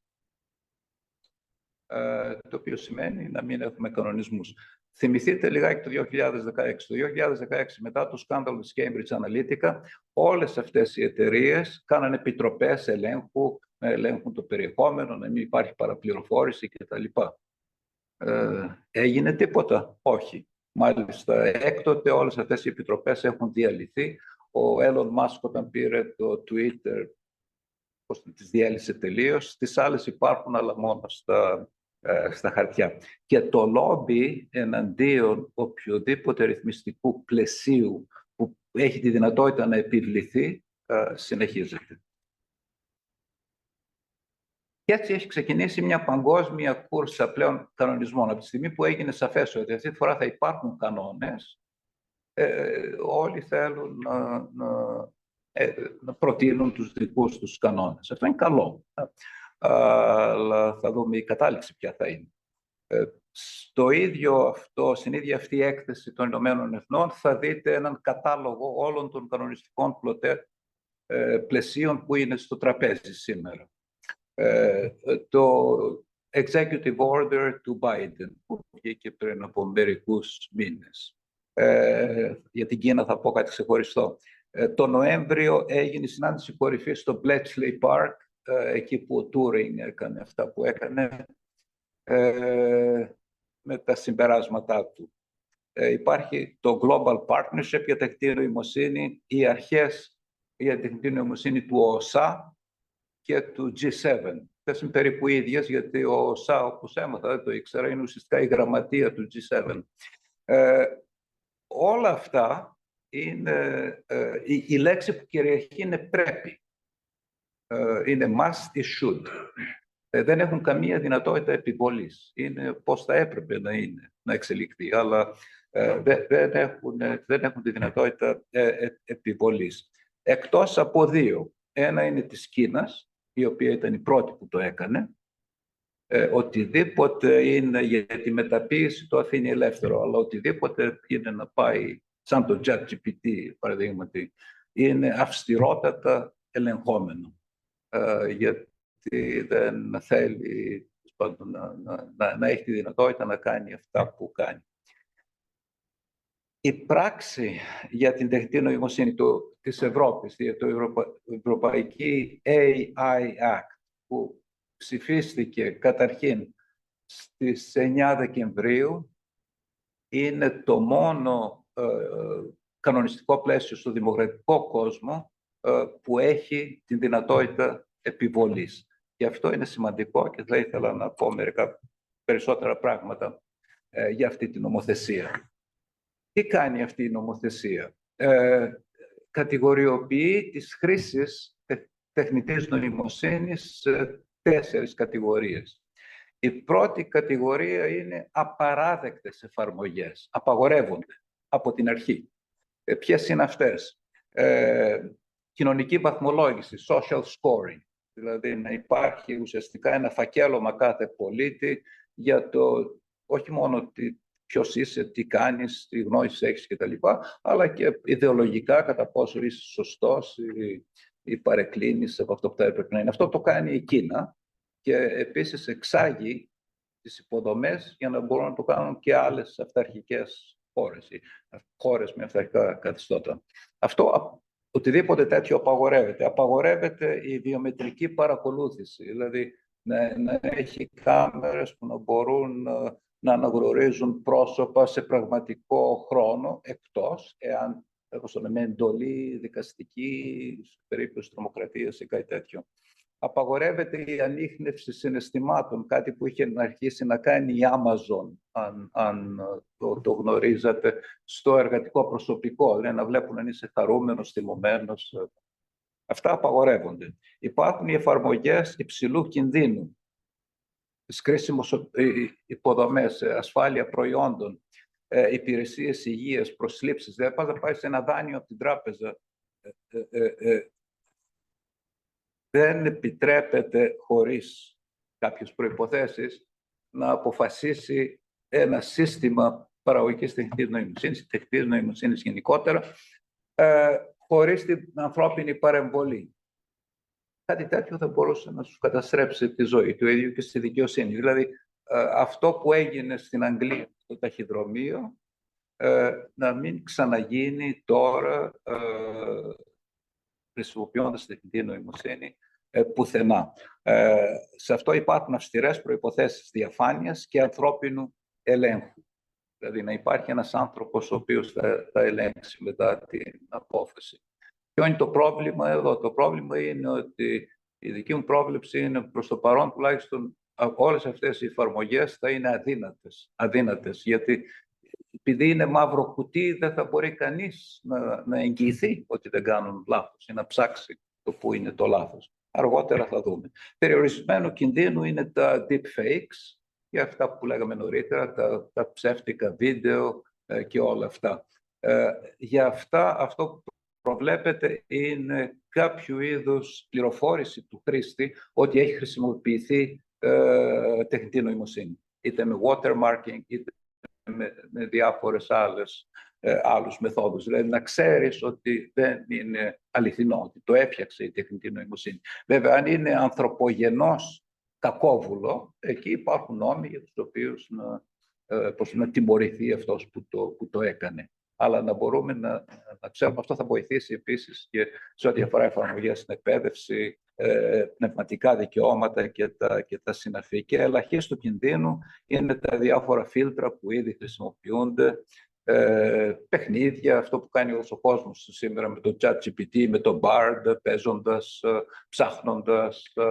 [SPEAKER 3] Ε, το οποίο σημαίνει να μην έχουμε κανονισμούς. Θυμηθείτε λιγάκι το 2016. Το 2016, μετά το σκάνδαλο της Cambridge Analytica, όλες αυτές οι εταιρείες κάνανε επιτροπές ελέγχου, να ελέγχουν το περιεχόμενο, να μην υπάρχει παραπληροφόρηση κτλ. Ε, έγινε τίποτα; Όχι. Μάλιστα, έκτοτε όλες αυτές οι επιτροπές έχουν διαλυθεί. Ο Έλλον Μάσκ όταν πήρε το Twitter, πώς τις διέλυσε τελείως. Τις άλλες υπάρχουν, αλλά μόνο στα, ε, στα χαρτιά. Και το λόμπι εναντίον οποιοδήποτε ρυθμιστικού πλαισίου που έχει τη δυνατότητα να επιβληθεί, ε, συνεχίζεται. Και έτσι έχει ξεκινήσει μια παγκόσμια κούρσα πλέον κανονισμών. Από τη στιγμή που έγινε σαφές ότι αυτή τη φορά θα υπάρχουν κανόνες, ε, όλοι θέλουν να, να, ε, να, προτείνουν τους δικούς τους κανόνες. Αυτό είναι καλό. Αλλά θα δούμε η κατάληξη ποια θα είναι. Ε, στο ίδιο αυτό, στην ίδια αυτή η έκθεση των Ηνωμένων Εθνών θα δείτε έναν κατάλογο όλων των κανονιστικών πλωτέ, ε, πλαισίων που είναι στο τραπέζι σήμερα. Ε, το Executive Order του Biden που βγήκε πριν από μερικούς μήνες. Ε, για την Κίνα θα πω κάτι ξεχωριστό. Ε, το Νοέμβριο έγινε η συνάντηση κορυφής στο Bletchley Park, ε, εκεί που ο Τούρινγκ έκανε αυτά που έκανε, ε, με τα συμπεράσματά του. Ε, υπάρχει το Global Partnership για τεχνητή νοημοσύνη, οι αρχές για τεχνητή νοημοσύνη του ΟΣΑ και του G7. Αυτές είναι περίπου ίδιες, γιατί ο ΟΣΑ, όπως έμαθα, δεν το ήξερα, είναι ουσιαστικά η γραμματεία του G7. Ε, όλα αυτά είναι, ε, η, η, λέξη που κυριαρχεί είναι πρέπει. Ε, είναι must ή should. Ε, δεν έχουν καμία δυνατότητα επιβολής. Είναι πώς θα έπρεπε να είναι, να εξελιχθεί, αλλά ε, δεν, έχουν, δεν έχουν τη δυνατότητα ε, επιβολής. Εκτός από δύο. Ένα είναι της Κίνας, η οποία ήταν η πρώτη που το έκανε. οτιδήποτε είναι για τη μεταποίηση το αφήνει ελεύθερο, αλλά οτιδήποτε είναι να πάει σαν το ChatGPT, παραδείγματι, είναι αυστηρότατα ελεγχόμενο. Γιατί δεν θέλει να, να, να, έχει τη δυνατότητα να κάνει αυτά που κάνει. Η πράξη για την τεχνητή νοημοσύνη του, της Ευρώπης, το Ευρωπα, Ευρωπαϊκή AI Act, που ψηφίστηκε καταρχήν στις 9 Δεκεμβρίου, είναι το μόνο ε, κανονιστικό πλαίσιο στο δημοκρατικό κόσμο ε, που έχει την δυνατότητα επιβολής. Γι' αυτό είναι σημαντικό και θα ήθελα να πω μερικά περισσότερα πράγματα ε, για αυτή την νομοθεσία. Τι κάνει αυτή η νομοθεσία; Ε, κατηγοριοποιεί τις χρήσεις τεχνητής νοημοσύνης σε τέσσερις κατηγορίες. Η πρώτη κατηγορία είναι απαράδεκτες εφαρμογές. Απαγορεύονται από την αρχή. Ε, ποιες είναι αυτές; Ε, κοινωνική βαθμολόγηση, social scoring δηλαδή να υπάρχει ουσιαστικά ένα φακέλωμα κάθε πολίτη για το όχι μόνο τι, ποιος είσαι, τι κάνεις, τι γνώσεις έχεις κτλ. αλλά και ιδεολογικά κατά πόσο είσαι σωστός ή, ή παρεκκλίνεις από αυτό που θα έπρεπε να είναι. Αυτό το κάνει η Κίνα και επίσης εξάγει τις υποδομές για να μπορούν να το κάνουν και άλλες αυταρχικές χώρες ή χώρες με αυταρχικά καθιστώτα. Αυτό οτιδήποτε τέτοιο απαγορεύεται. Απαγορεύεται η βιομετρική παρακολούθηση, δηλαδή να, να έχει κάμερες που να μπορούν ε, να αναγνωρίζουν πρόσωπα σε πραγματικό χρόνο, εκτός εάν έχουν με εντολή δικαστική, σε περίπτωση τρομοκρατίας ή κάτι τέτοιο απαγορεύεται η ανείχνευση συναισθημάτων, κάτι που είχε αρχίσει να κάνει η Amazon, αν, αν το, το γνωρίζατε, στο εργατικό προσωπικό, δηλαδή να βλέπουν αν είσαι χαρούμενος, θυμωμένος. Αυτά απαγορεύονται. Υπάρχουν οι εφαρμογές υψηλού κινδύνου, τις κρίσιμες υποδομές, ασφάλεια προϊόντων, ε, υπηρεσίες υγείας, προσλήψεις. Δεν πας να πάει σε ένα δάνειο από την τράπεζα ε, ε, ε δεν επιτρέπεται χωρίς κάποιες προϋποθέσεις να αποφασίσει ένα σύστημα παραγωγικής τεχνητής νοημοσύνης, τεχνητής νοημοσύνης γενικότερα, ε, χωρίς την ανθρώπινη παρεμβολή. Κάτι τέτοιο θα μπορούσε να σου καταστρέψει τη ζωή του ίδιου και στη δικαιοσύνη. Δηλαδή, ε, αυτό που έγινε στην Αγγλία στο ταχυδρομείο, ε, να μην ξαναγίνει τώρα ε, χρησιμοποιώντας τεχνητή νοημοσύνη ε, πουθενά. Ε, σε αυτό υπάρχουν αυστηρές προϋποθέσεις διαφάνειας και ανθρώπινου ελέγχου. Δηλαδή να υπάρχει ένας άνθρωπος ο οποίος θα, θα ελέγξει μετά την απόφαση. Ποιο είναι το πρόβλημα εδώ; Το πρόβλημα είναι ότι η δική μου πρόβλεψη είναι προς το παρόν τουλάχιστον όλες αυτές οι εφαρμογές θα είναι αδύνατες. αδύνατες γιατί επειδή είναι μαύρο κουτί δεν θα μπορεί κανείς να, να εγγυηθεί ότι δεν κάνουν λάθος ή να ψάξει το που είναι το λάθος. Αργότερα θα δούμε. Περιορισμένο κινδύνου είναι τα deepfakes και αυτά που λέγαμε νωρίτερα, τα, τα ψεύτικα βίντεο ε, και όλα αυτά. Ε, για αυτά, αυτό που προβλέπεται είναι κάποιο είδους πληροφόρηση του χρήστη ότι έχει χρησιμοποιηθεί ε, τεχνητή νοημοσύνη. Είτε με watermarking, είτε με, με διάφορες άλλες ε, άλλους μεθόδους. Δηλαδή να ξέρεις ότι δεν είναι αληθινό, ότι το έφτιαξε η τεχνητή νοημοσύνη. Βέβαια, αν είναι ανθρωπογενός κακόβουλο, εκεί υπάρχουν νόμοι για τους οποίους να, ε, πώς να τιμωρηθεί αυτός που το, που το έκανε. αλλά να μπορούμε να, να ξέρουμε. Αυτό θα βοηθήσει επίσης και σε ό,τι αφορά εφαρμογές στην εκπαίδευση, ε, πνευματικά δικαιώματα και τα, και τα συναφή. Και ελαχίστου κινδύνου είναι τα διάφορα φίλτρα που ήδη χρησιμοποιούνται, ε, παιχνίδια, αυτό που κάνει ο κόσμος σήμερα με το chat GPT, με το Bard, παίζοντας, ε, ψάχνοντας, ε,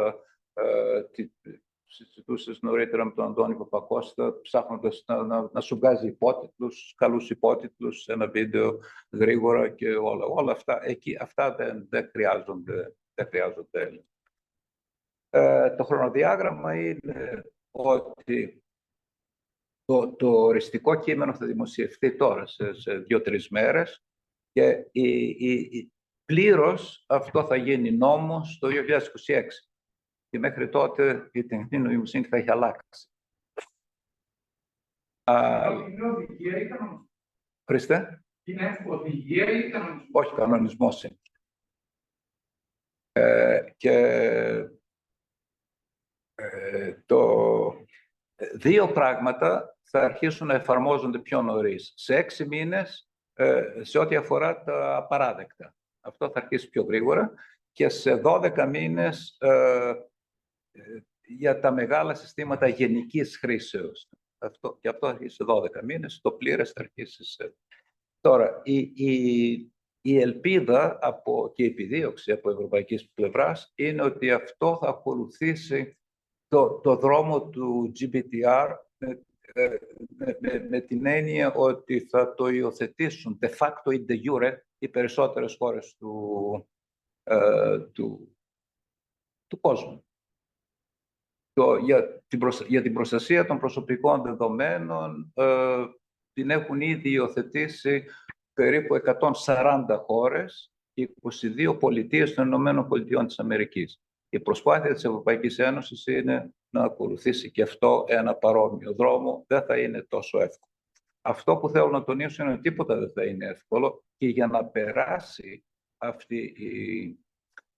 [SPEAKER 3] ε συζητούσες νωρίτερα με τον Αντώνη Παπακώστα, ψάχνοντας να, να, να σου βγάζει υπότιτλους, καλούς υπότιτλους, ένα βίντεο γρήγορα και όλα. Όλα αυτά, εκεί, αυτά δεν, δεν χρειάζονται, δεν χρειάζονται ε, το χρονοδιάγραμμα είναι ότι το, το οριστικό κείμενο θα δημοσιευτεί τώρα σε, σε δύο-τρεις μέρες και η, η, η, πλήρως αυτό θα γίνει νόμος το 2026 και μέχρι τότε η τεχνητή νοημοσύνη θα έχει αλλάξει.
[SPEAKER 4] Είναι οδηγία ή κανονισμό;
[SPEAKER 3] Χριστέ;
[SPEAKER 4] Είναι οδηγία ή κανονισμό;
[SPEAKER 3] Όχι, κανονισμός είναι. Ε, και ε, το, δύο πράγματα θα αρχίσουν να εφαρμόζονται πιο νωρίς. Σε έξι μήνες, ε, σε ό,τι αφορά τα απαράδεκτα. Αυτό θα αρχίσει πιο γρήγορα. Και σε 12 μήνες ε, για τα μεγάλα συστήματα γενικής χρήσεως. Αυτό, και αυτό αρχίσει σε 12 μήνες, το πλήρες θα αρχίσει σε... Τώρα, η, η, η ελπίδα από, και η επιδίωξη από ευρωπαϊκής πλευράς είναι ότι αυτό θα ακολουθήσει το, το δρόμο του GBTR με, ε, με, με, με, την έννοια ότι θα το υιοθετήσουν de facto ή de jure οι περισσότερες χώρες του, ε, του, του κόσμου. Το, για, την για την προστασία των προσωπικών δεδομένων ε, την έχουν ήδη υιοθετήσει περίπου 140 χώρες και 22 πολιτείες των Ηνωμένων Πολιτειών της Αμερικής. Η προσπάθεια της Ευρωπαϊκής Ένωσης είναι να ακολουθήσει και αυτό ένα παρόμοιο δρόμο. Δεν θα είναι τόσο εύκολο. Αυτό που θέλω να τονίσω είναι ότι τίποτα δεν θα είναι εύκολο και για να περάσει αυτή η,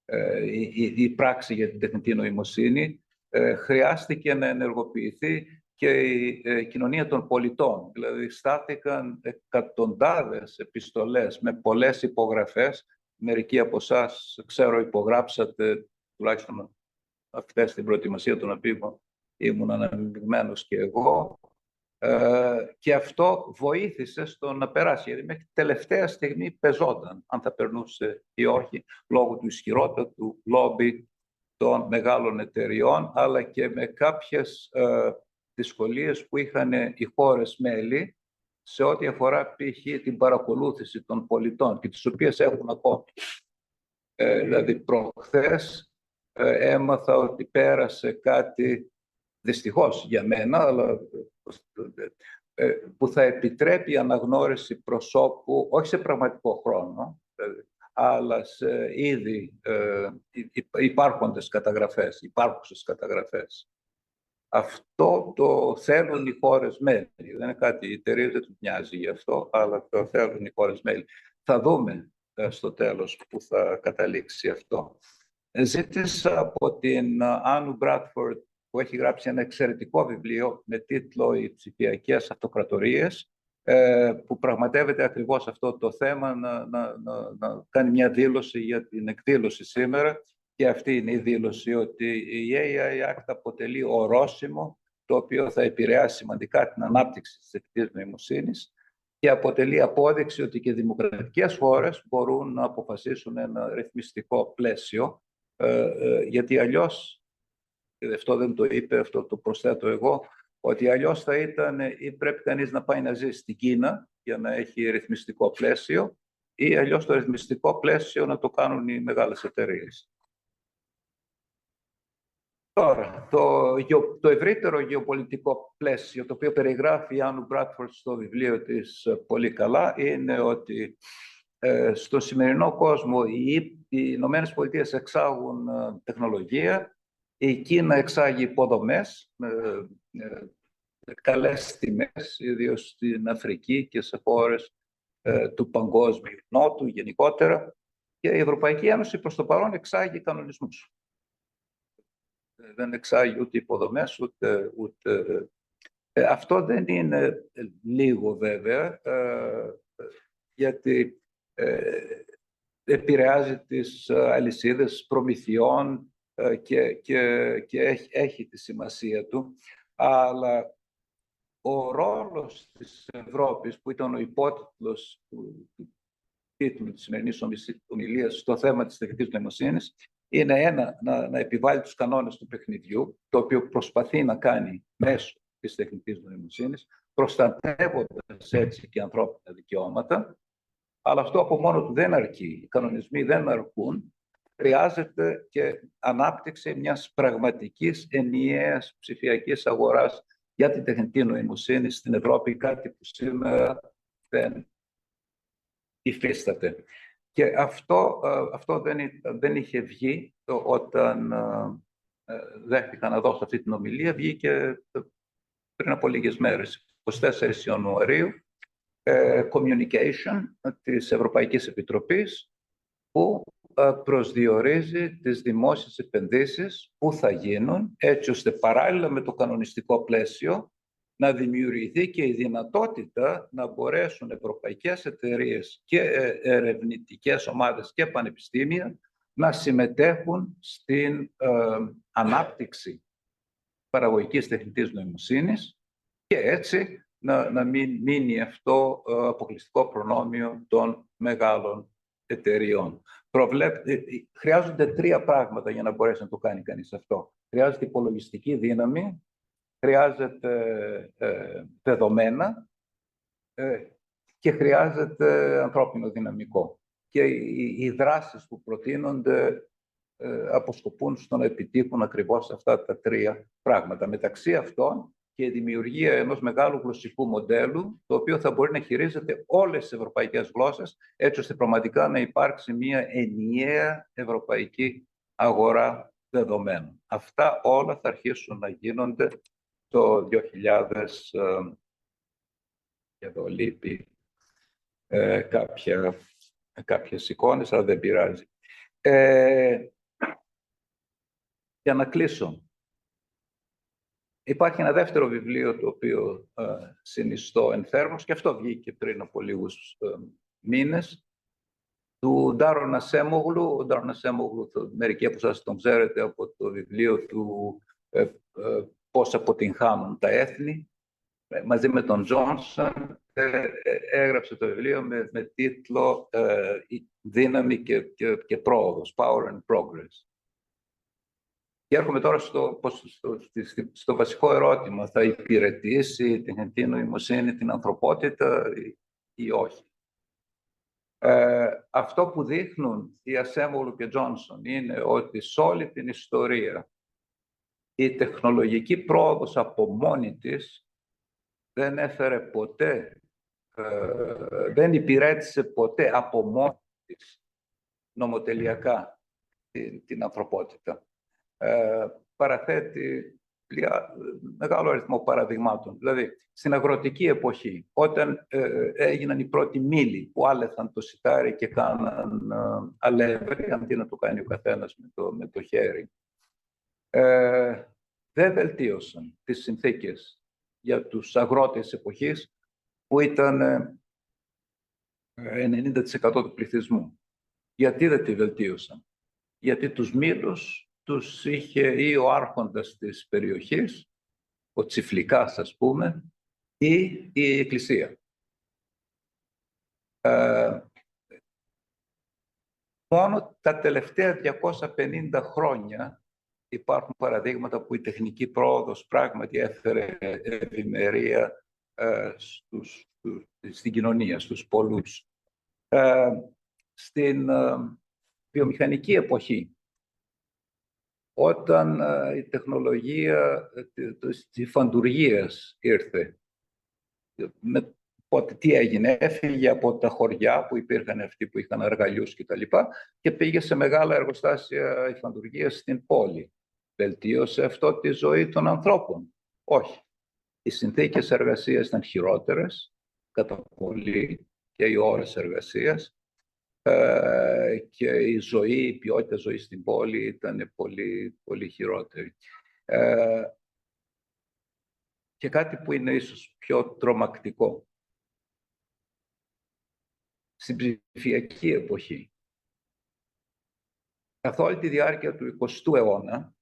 [SPEAKER 3] ε, η, η πράξη για την τεχνητή νοημοσύνη ε, χρειάστηκε να ενεργοποιηθεί και η ε, κοινωνία των πολιτών. Δηλαδή, στάθηκαν εκατοντάδες επιστολές με πολλές υπογραφές. Μερικοί από εσάς ξέρω, υπογράψατε, τουλάχιστον αυτές την προετοιμασία των οποίων ήμουν αναμειγμένος και εγώ. Ε, και αυτό βοήθησε στο να περάσει, γιατί μέχρι τελευταία στιγμή πεζόταν αν θα περνούσε ή όχι, λόγω του ισχυρότατου λόμπι των μεγάλων εταιριών, αλλά και με κάποιες ε, δυσκολίες που είχαν οι χώρες μέλη σε ό,τι αφορά π.χ. την παρακολούθηση των πολιτών και τις οποίες έχουν ακόμη. Ε, δηλαδή, προχθές ε, έμαθα ότι πέρασε κάτι, δυστυχώς για μένα, αλλά ε, που θα επιτρέπει αναγνώριση προσώπου, όχι σε πραγματικό χρόνο, δηλαδή, αλλά σε ήδη ε, υπάρχοντες καταγραφές, υπάρχουσες καταγραφές. Αυτό το θέλουν οι χώρες μέλη. Δεν είναι κάτι, η εταιρεία δεν τους μοιάζει γι' αυτό, αλλά το θέλουν οι χώρες μέλη. Θα δούμε ε, στο τέλος που θα καταλήξει αυτό. Ζήτησα από την Άννου Μπράτφορντ, που έχει γράψει ένα εξαιρετικό βιβλίο με τίτλο «Οι ψηφιακές αυτοκρατορίες», ε, που πραγματεύεται ακριβώς αυτό το θέμα να, να, να, να κάνει μια δήλωση για την εκδήλωση σήμερα και αυτή είναι η δήλωση ότι η AI Act αποτελεί ορόσημο το οποίο θα επηρεάσει σημαντικά την ανάπτυξη της τεχνητής νοημοσύνης και αποτελεί απόδειξη ότι και δημοκρατικές χώρες μπορούν να αποφασίσουν ένα ρυθμιστικό πλαίσιο ε, ε, γιατί αλλιώς, και αυτό δεν το είπε, αυτό το προσθέτω εγώ, ότι αλλιώς θα ήταν ή πρέπει κανείς να πάει να ζήσει στην Κίνα για να έχει ρυθμιστικό πλαίσιο ή αλλιώς το ρυθμιστικό πλαίσιο να το κάνουν οι μεγάλες εταιρείες. Τώρα, το, το ευρύτερο γεωπολιτικό πλαίσιο, το οποίο περιγράφει η Άννου Μπράτφορντ στο βιβλίο της ε, πολύ καλά, είναι ότι ε, στο σημερινό κόσμο οι, οι Ηνωμένες Πολιτείες εξάγουν ε, τεχνολογία, η Κίνα εξάγει υποδομές, ε, καλές τιμές, ιδίως στην Αφρική και σε χώρες ε, του παγκόσμιου νότου γενικότερα. Και η Ευρωπαϊκή Ένωση προς το παρόν εξάγει κανονισμούς. Ε, δεν εξάγει ούτε υποδομές, ούτε... ούτε... αυτό δεν είναι λίγο βέβαια. γιατί ε, επηρεάζει τις ε, αλυσίδες προμηθειών ε, και, και, και έχει, έχει τη σημασία του. Αλλά ο ρόλος της Ευρώπης, που ήταν ο υπότιτλος του, του τίτλου της σημερινής ομιλίας στο θέμα της τεχνητής νοημοσύνης, είναι ένα, να, να επιβάλλει τους κανόνες του παιχνιδιού, το οποίο προσπαθεί να κάνει μέσω της τεχνητής νοημοσύνης, προστατεύοντας έτσι και ανθρώπινα δικαιώματα, αλλά αυτό από μόνο του δεν αρκεί. Οι κανονισμοί δεν αρκούν. Χρειάζεται και ανάπτυξη μιας πραγματικής ενιαίας ψηφιακής αγοράς για την τεχνητή νοημοσύνη στην Ευρώπη, κάτι που σήμερα δεν υφίσταται. Και αυτό, ε, αυτό δεν, δεν είχε βγει όταν ε, ε, δέχτηκα να δώσω αυτή την ομιλία. Βγήκε πριν από λίγες μέρες, 24 Ιανουαρίου, communication της Ευρωπαϊκής Επιτροπής, που προσδιορίζει τις δημόσιες επενδύσεις που θα γίνουν, έτσι ώστε παράλληλα με το κανονιστικό πλαίσιο να δημιουργηθεί και η δυνατότητα να μπορέσουν ευρωπαϊκές εταιρείες και ε, ερευνητικές ομάδες και πανεπιστήμια να συμμετέχουν στην ε, ανάπτυξη παραγωγικής τεχνητής νοημοσύνης και έτσι να, να μην μείνει αυτό ε, αποκλειστικό προνόμιο των μεγάλων εταιριών. Προβλέπ, χρειάζονται τρία πράγματα για να μπορέσει να το κάνει κανείς αυτό. Χρειάζεται υπολογιστική δύναμη, χρειάζεται ε, δεδομένα ε, και χρειάζεται ανθρώπινο δυναμικό. Και οι, οι δράσεις που προτείνονται ε, αποσκοπούν στο να επιτύχουν ακριβώς αυτά τα τρία πράγματα. Μεταξύ αυτών και η δημιουργία ενός μεγάλου γλωσσικού μοντέλου, το οποίο θα μπορεί να χειρίζεται όλες τις ευρωπαϊκές γλώσσες, έτσι ώστε πραγματικά να υπάρξει μια ενιαία ευρωπαϊκή αγορά δεδομένων. Αυτά όλα θα αρχίσουν να γίνονται το 2000, ε, εδώ λείπει ε, κάποια, κάποιες εικόνες, αλλά δεν πειράζει. Ε, για να κλείσω. Υπάρχει ένα δεύτερο βιβλίο το οποίο ε, συνιστώ ενθέρμος και αυτό βγήκε πριν από λίγους ε, μήνες του Ντάρον Ασέμογλου. Ο Ντάρον Ασέμογλου, μερικοί από εσάς τον ξέρετε από το βιβλίο του ε, ε, πώς αποτυγχάνουν τα έθνη. Ε, μαζί με τον Τζόνσον ε, έγραψε το βιβλίο με, με τίτλο «Δύναμη και, και, και πρόοδος», «Power and Progress». Και έρχομαι τώρα στο, στο, στο, βασικό ερώτημα. Θα υπηρετήσει την τεχνητή νοημοσύνη την ανθρωπότητα ή, ή όχι; Ε, αυτό που δείχνουν οι Ασέμολου και Τζόνσον είναι ότι σε όλη την ιστορία η τεχνολογική πρόοδος από μόνη της δεν έφερε ποτέ, ε, δεν υπηρέτησε ποτέ από μόνη της νομοτελειακά την, την ανθρωπότητα. Ε, παραθέτει μεγάλο αριθμό παραδειγμάτων. Δηλαδή, στην αγροτική εποχή, όταν ε, έγιναν οι πρώτοι μήλοι που άλεθαν το σιτάρι και κάναν ε, αλεύρι, αντί να το κάνει ο καθένας με το, με το χέρι, ε, δεν βελτίωσαν τις συνθήκες για τους αγρότες εποχής που ήταν 90% ε, του πληθυσμού. Γιατί δεν τη βελτίωσαν; Γιατί τους μήλους τους είχε ή ο άρχοντας της περιοχής, ο Τσιφλικάς ας πούμε, ή η Εκκλησία. Ε, μόνο τα τελευταία 250 χρόνια υπάρχουν παραδείγματα που η τεχνική πρόοδος πράγματι έφερε ευημερία ε, στους, στην κοινωνία, στους πολλούς. Ε, στην ε, βιομηχανική εποχή, όταν ε, η τεχνολογία της φαντουργίας ήρθε, με, Οπότε τι έγινε, έφυγε από τα χωριά που υπήρχαν αυτοί που είχαν αργαλιούς και τα λοιπά και πήγε σε μεγάλα εργοστάσια υφαντουργίας στην πόλη. Βελτίωσε αυτό τη ζωή των ανθρώπων. Όχι. Οι συνθήκες εργασίας ήταν χειρότερες, κατά πολύ, και οι ώρες εργασίας ε, και η ζωή, η ποιότητα ζωής στην πόλη ήταν πολύ, πολύ χειρότερη. Ε, και κάτι που είναι ίσως πιο τρομακτικό. στην ψηφιακή εποχή. Καθ' όλη τη διάρκεια του 20ου αιώνα,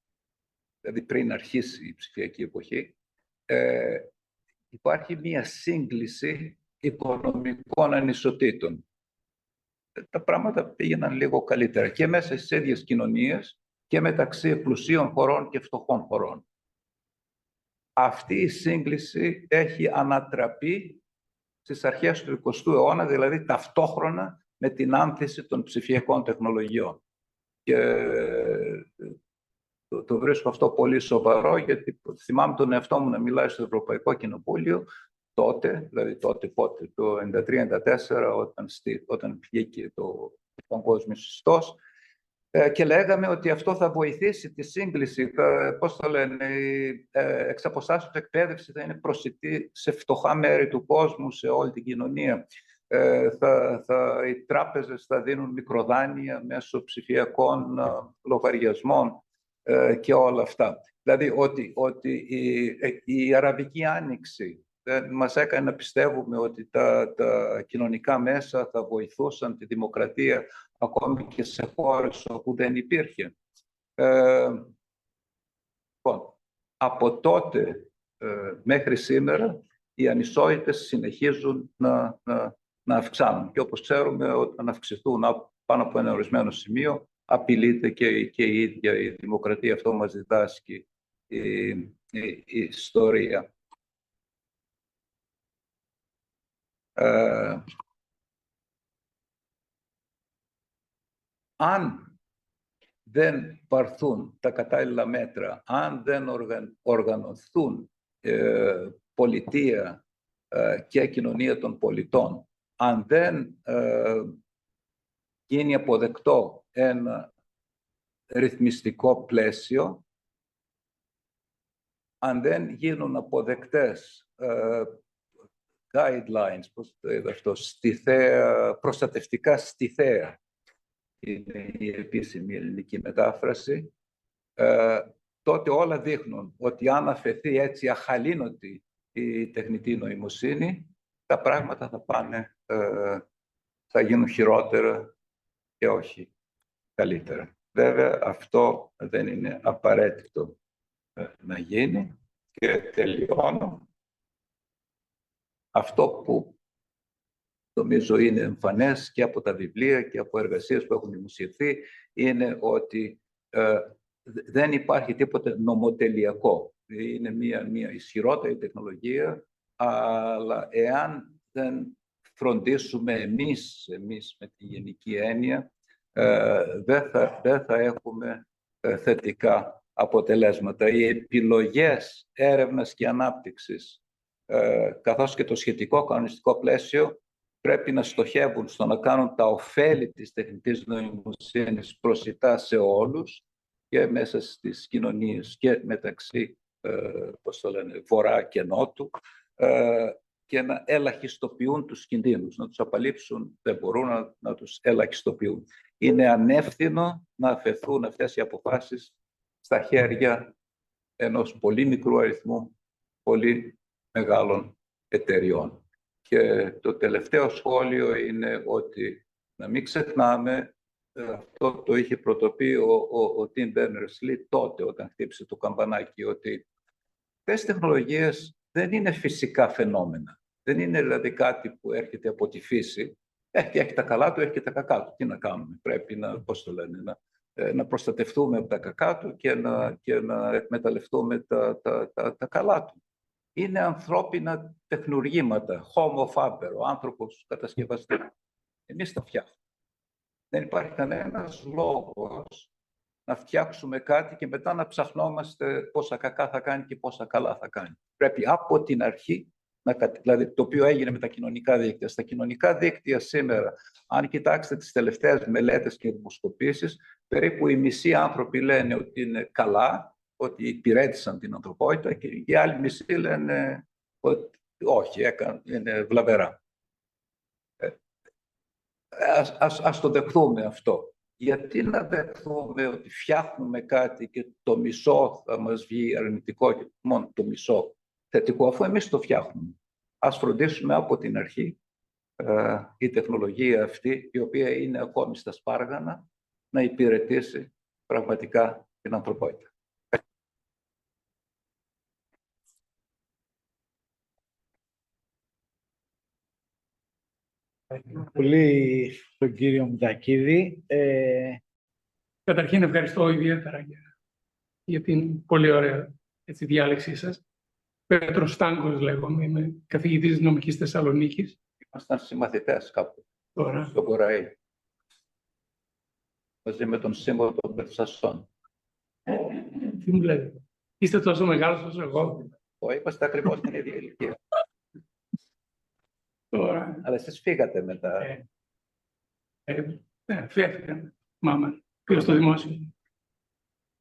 [SPEAKER 3] δηλαδή πριν αρχίσει η ψηφιακή εποχή, ε, υπάρχει μία σύγκληση οικονομικών ανισοτήτων. Ε, τα πράγματα πήγαιναν λίγο καλύτερα και μέσα στις ίδιες κοινωνίες και μεταξύ πλουσίων χωρών και φτωχών χωρών. Αυτή η σύγκληση έχει ανατραπεί στις αρχές του 20ου αιώνα, δηλαδή ταυτόχρονα με την άνθηση των ψηφιακών τεχνολογιών. Και ε, το, το βρίσκω αυτό πολύ σοβαρό, γιατί θυμάμαι τον εαυτό μου να μιλάει στο Ευρωπαϊκό Κοινοβούλιο τότε, δηλαδή τότε πότε, το 1993-1994, όταν, όταν βγήκε το παγκόσμιος συστός, ε, και λέγαμε ότι αυτό θα βοηθήσει τη σύγκληση, θα, πώς το λένε, η ε, εξ εκπαίδευση θα είναι προσιτή σε φτωχά μέρη του κόσμου, σε όλη την κοινωνία. Ε, θα, θα, οι τράπεζες θα δίνουν μικροδάνεια μέσω ψηφιακών λογαριασμών και όλα αυτά. Δηλαδή ότι, ότι η, η Αραβική Άνοιξη δεν μας έκανε να πιστεύουμε ότι τα, τα κοινωνικά μέσα θα βοηθούσαν τη δημοκρατία ακόμη και σε χώρες όπου δεν υπήρχε. Ε, λοιπόν, από τότε ε, μέχρι σήμερα οι ανισότητες συνεχίζουν να, να, να αυξάνουν. Και όπως ξέρουμε, όταν αυξηθούν πάνω από ένα ορισμένο σημείο, απειλείται και, και η ίδια η δημοκρατία. Αυτό μας διδάσκει η, η ιστορία. Ε, αν δεν πάρθουν τα κατάλληλα μέτρα, αν δεν οργανωθούν ε, πολιτεία ε, και κοινωνία των πολιτών, αν δεν ε, γίνει αποδεκτό ένα ρυθμιστικό πλαίσιο, αν δεν γίνουν αποδεκτές ε, guidelines, πώς το είδα αυτό, στιθέα, προστατευτικά στιθέα, είναι η επίσημη ελληνική μετάφραση, ε, τότε όλα δείχνουν ότι αν αφαιθεί έτσι αχαλήνοτη η τεχνητή νοημοσύνη, τα πράγματα θα πάνε, ε, θα γίνουν χειρότερα και όχι καλύτερα. Βέβαια, αυτό δεν είναι απαραίτητο ε, να γίνει και τελειώνω. Αυτό που νομίζω είναι εμφανές και από τα βιβλία και από εργασίες που έχουν δημοσιευθεί είναι ότι ε, δεν υπάρχει τίποτε νομοτελειακό. Είναι μια, μια ισχυρότερη τεχνολογία, αλλά εάν δεν φροντίσουμε εμείς, εμείς με τη γενική έννοια, ε, δεν, θα, δεν θα έχουμε ε, θετικά αποτελέσματα. Οι επιλογές έρευνας και ανάπτυξης, ε, καθώς και το σχετικό κανονιστικό πλαίσιο, πρέπει να στοχεύουν στο να κάνουν τα ωφέλη της τεχνητής νοημοσύνης προσιτά σε όλους και μέσα στις κοινωνίες και μεταξύ, ε, πώς το λένε, βορρά και νότου ε, και να ελαχιστοποιούν τους κινδύνους, να τους απαλείψουν, δεν μπορούν να, να τους ελαχιστοποιούν. Είναι ανεύθυνο να αφαιθούν αυτές οι αποφάσεις στα χέρια ενός πολύ μικρού αριθμού πολύ μεγάλων εταιριών. Και το τελευταίο σχόλιο είναι ότι να μην ξεχνάμε, ε, αυτό το είχε πρωτοπεί ο, ο, ο Tim Berners-Lee τότε όταν χτύπησε το καμπανάκι, ότι αυτές οι τεχνολογίες δεν είναι φυσικά φαινόμενα. Δεν είναι δηλαδή κάτι που έρχεται από τη φύση. Έχει, έχει τα καλά του, έχει και τα κακά του. Τι να κάνουμε, πρέπει να, πώς το λένε, να, ε, να προστατευτούμε από τα κακά του και να, και να εκμεταλλευτούμε τα, τα, τα, τα καλά του είναι ανθρώπινα τεχνουργήματα, homo faber, ο άνθρωπος κατασκευαστή. Εμείς τα φτιάχνουμε. Δεν υπάρχει κανένας λόγος να φτιάξουμε κάτι και μετά να ψαχνόμαστε πόσα κακά θα κάνει και πόσα καλά θα κάνει. Πρέπει από την αρχή, να, δηλαδή το οποίο έγινε με τα κοινωνικά δίκτυα. Στα κοινωνικά δίκτυα σήμερα, αν κοιτάξετε τις τελευταίες μελέτες και δημοσκοπήσεις, περίπου οι μισοί άνθρωποι λένε ότι είναι καλά ότι υπηρέτησαν την ανθρωπότητα και οι άλλοι μισοί λένε ότι όχι, έκανε, είναι βλαβερά. Ε, ας, ας, ας το δεχθούμε αυτό. Γιατί να δεχθούμε ότι φτιάχνουμε κάτι και το μισό θα μας βγει αρνητικό και μόνο το μισό; Θετικό, αφού εμείς το φτιάχνουμε. Ας φροντίσουμε από την αρχή ε, η τεχνολογία αυτή, η οποία είναι ακόμη στα σπάργανα, να υπηρετήσει πραγματικά την ανθρωπότητα.
[SPEAKER 2] Πολύ τον κύριο Μητακίδη. Ε,
[SPEAKER 4] Καταρχήν ευχαριστώ ιδιαίτερα για, για την πολύ ωραία έτσι, διάλεξή σας. Πέτρος Στάγκος λέγομαι, είμαι καθηγητής νομικής Θεσσαλονίκης.
[SPEAKER 3] Ήμασταν συμμαθητές κάπου
[SPEAKER 4] Τώρα,
[SPEAKER 3] στο Κοραή. Μαζί με τον σύμβολο των Περσασών.
[SPEAKER 4] τι μου λέτε, είστε τόσο μεγάλος όσο εγώ.
[SPEAKER 3] Το είμαστε ακριβώς στην ίδια ηλικία.
[SPEAKER 4] Τώρα,
[SPEAKER 3] Αλλά εσείς φύγατε μετά.
[SPEAKER 4] ε, ε, ναι, φεύγαμε. Μάμα, πήγα στο δημόσιο.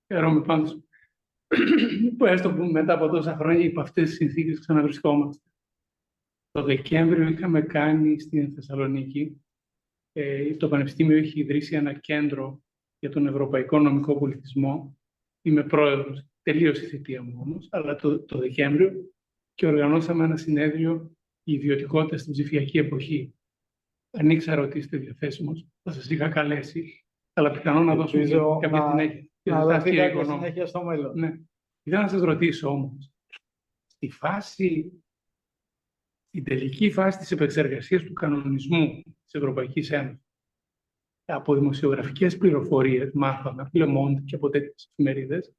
[SPEAKER 4] Χαίρομαι πάντως που έστω που μετά από τόσα χρόνια υπό αυτές τις συνθήκες ξαναβρισκόμαστε. Το Δεκέμβριο είχαμε κάνει στην Θεσσαλονίκη, ε, το Πανεπιστήμιο έχει ιδρύσει ένα κέντρο για τον Ευρωπαϊκό Νομικό Πολιτισμό. Είμαι πρόεδρος, τελείωσε η θητεία μου όμως, αλλά το, το Δεκέμβριο και οργανώσαμε ένα συνέδριο «Η ιδιωτικότητα στην ψηφιακή εποχή». Αν ήξερα ότι είστε διαθέσιμος, θα σας είχα καλέσει, αλλά πιθανόν να δώσουμε
[SPEAKER 2] Ελπίζω
[SPEAKER 4] κάποια
[SPEAKER 2] να-
[SPEAKER 4] συνέχεια. Και
[SPEAKER 2] να
[SPEAKER 4] θα
[SPEAKER 2] δοθεί
[SPEAKER 4] έρθει η
[SPEAKER 2] κάποια
[SPEAKER 4] οικονόμη.
[SPEAKER 2] συνέχεια στο μέλλον.
[SPEAKER 4] Ναι. Ήθελα να σας ρωτήσω όμως, στη φάση, στην τελική φάση της επεξεργασίας του κανονισμού της Ευρωπαϊκής Ένωσης, από δημοσιογραφικές πληροφορίες μάθαμε, από Le Monde και από τέτοιες εφημερίδες,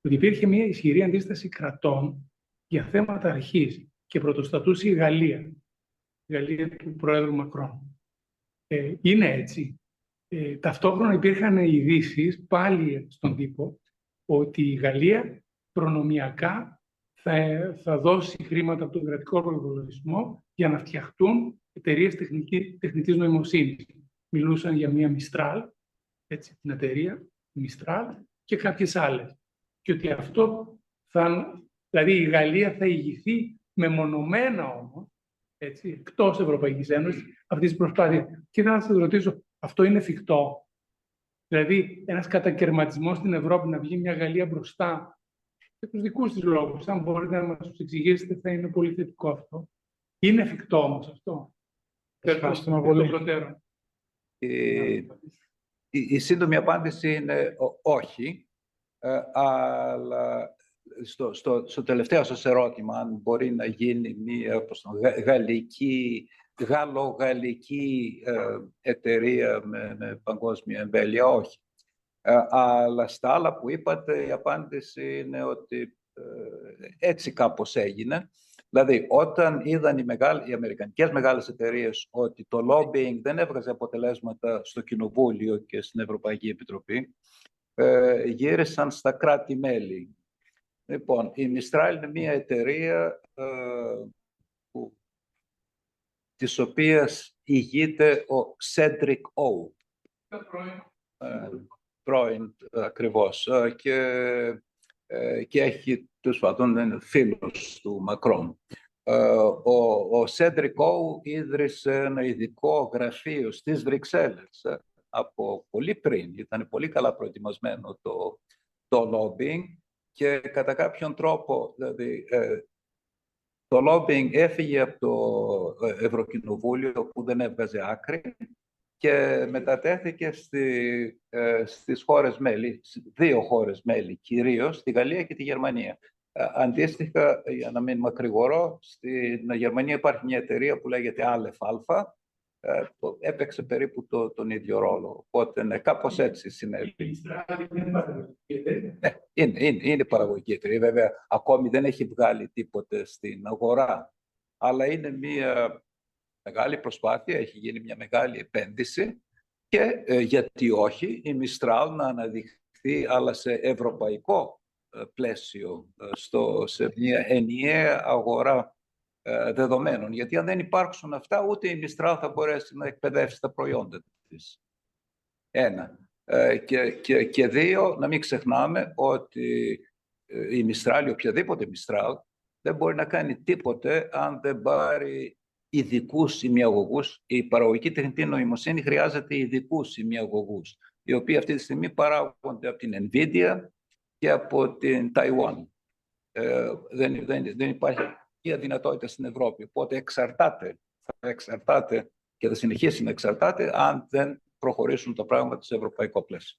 [SPEAKER 4] ότι υπήρχε μια ισχυρή αντίσταση κρατών για θέματα αρχής και πρωτοστατούσε η Γαλλία, η Γαλλία του Πρόεδρου Μακρόν. Ε, είναι έτσι; Ε, ταυτόχρονα υπήρχαν ειδήσεις πάλι στον τύπο ότι η Γαλλία προνομιακά θα, θα δώσει χρήματα από τον κρατικό προπολογισμό για να φτιαχτούν εταιρείες τεχνητής νοημοσύνης. Μιλούσαν για μια Mistral, έτσι, την εταιρεία Mistral και κάποιες άλλες. Και ότι αυτό θα, δηλαδή η Γαλλία θα ηγηθεί μεμονωμένα όμως, έτσι, εκτός Ευρωπαϊκής Ένωσης, αυτής της προσπάθειας. Και θα σας ρωτήσω, αυτό είναι εφικτό. Δηλαδή, ένας κατακαιρματισμός στην Ευρώπη να βγει μια Γαλλία μπροστά για τους δικούς της λόγους. Αν μπορείτε να μας τους εξηγήσετε, θα είναι πολύ θετικό αυτό. Είναι εφικτό όμως αυτό.
[SPEAKER 2] Ευχαριστούμε
[SPEAKER 4] Εκ των
[SPEAKER 2] πολύ.
[SPEAKER 4] προτέρων.
[SPEAKER 3] Η, η, η σύντομη απάντηση είναι ο- όχι, ε, αλλά στο, στο, στο τελευταίο σας ερώτημα, αν μπορεί να γίνει μια πώς το, γα- γαλλική, γαλλο-γαλλική ε, εταιρεία με, με παγκόσμια εμβέλεια, όχι. Ε, αλλά στα άλλα που είπατε, η απάντηση είναι ότι ε, έτσι κάπως έγινε. Δηλαδή, όταν είδαν οι, μεγάλοι, οι αμερικανικές μεγάλες εταιρείες ότι το lobbying δεν έβγαζε αποτελέσματα στο Κοινοβούλιο και στην Ευρωπαϊκή Επιτροπή, ε, γύρισαν στα κράτη-μέλη. Λοιπόν, η Mistral είναι μια εταιρεία ε, που, της οποίας ηγείται ο Cedric O. Ε, πρώην ε, ακριβώς ε, και, ε, και έχει τους πάντων είναι φίλος του Μακρόν. Ε, ο, ο Σέντρικ Όου ίδρυσε ένα ειδικό γραφείο στις Βρυξέλλες ε, από πολύ πριν. Ήταν πολύ καλά προετοιμασμένο το, το lobbying και κατά κάποιον τρόπο δηλαδή, ε, το lobbying έφυγε από το ε, Ευρωκοινοβούλιο που δεν έβγαζε άκρη και μετατέθηκε στη, ε, στις χώρες μέλη, στις δύο χώρες μέλη κυρίως, τη Γαλλία και τη Γερμανία. Ε, αντίστοιχα, για να μην μακρηγορώ, στην Γερμανία υπάρχει μια εταιρεία που λέγεται ΑΛΕΦ-Α, ε, που έπαιξε περίπου το, τον ίδιο ρόλο. Οπότε, ναι, κάπως έτσι συνέβη.
[SPEAKER 4] Η Mistral είναι παραγωγική εταιρεία.
[SPEAKER 3] Ναι, είναι, είναι, είναι παραγωγική εταιρεία. Βέβαια, ακόμη δεν έχει βγάλει τίποτε στην αγορά. Αλλά είναι μια μεγάλη προσπάθεια, έχει γίνει μια μεγάλη επένδυση και ε, γιατί όχι η Mistral να αναδειχθεί αλλά σε ευρωπαϊκό ε, πλαίσιο, ε, στο, σε μια ενιαία αγορά ε, δεδομένων. Γιατί αν δεν υπάρξουν αυτά, ούτε η Mistral θα μπορέσει να εκπαιδεύσει τα προϊόντα της. Ένα. Ε, και, και, και δύο, να μην ξεχνάμε ότι ε, η Mistral, ή οποιαδήποτε Mistral, δεν μπορεί να κάνει τίποτε αν δεν πάρει ειδικούς ημιαγωγού. Η παραγωγική τεχνητή νοημοσύνη χρειάζεται ειδικούς ημιαγωγού, οι οποίοι αυτή τη στιγμή παράγονται από την Nvidia και από την Taiwan. Ε, δεν, δεν, δεν υπάρχει η δυνατότητα στην Ευρώπη. Οπότε εξαρτάται, θα εξαρτάται και θα συνεχίσει να εξαρτάται αν δεν προχωρήσουν τα πράγματα σε ευρωπαϊκό πλαίσιο.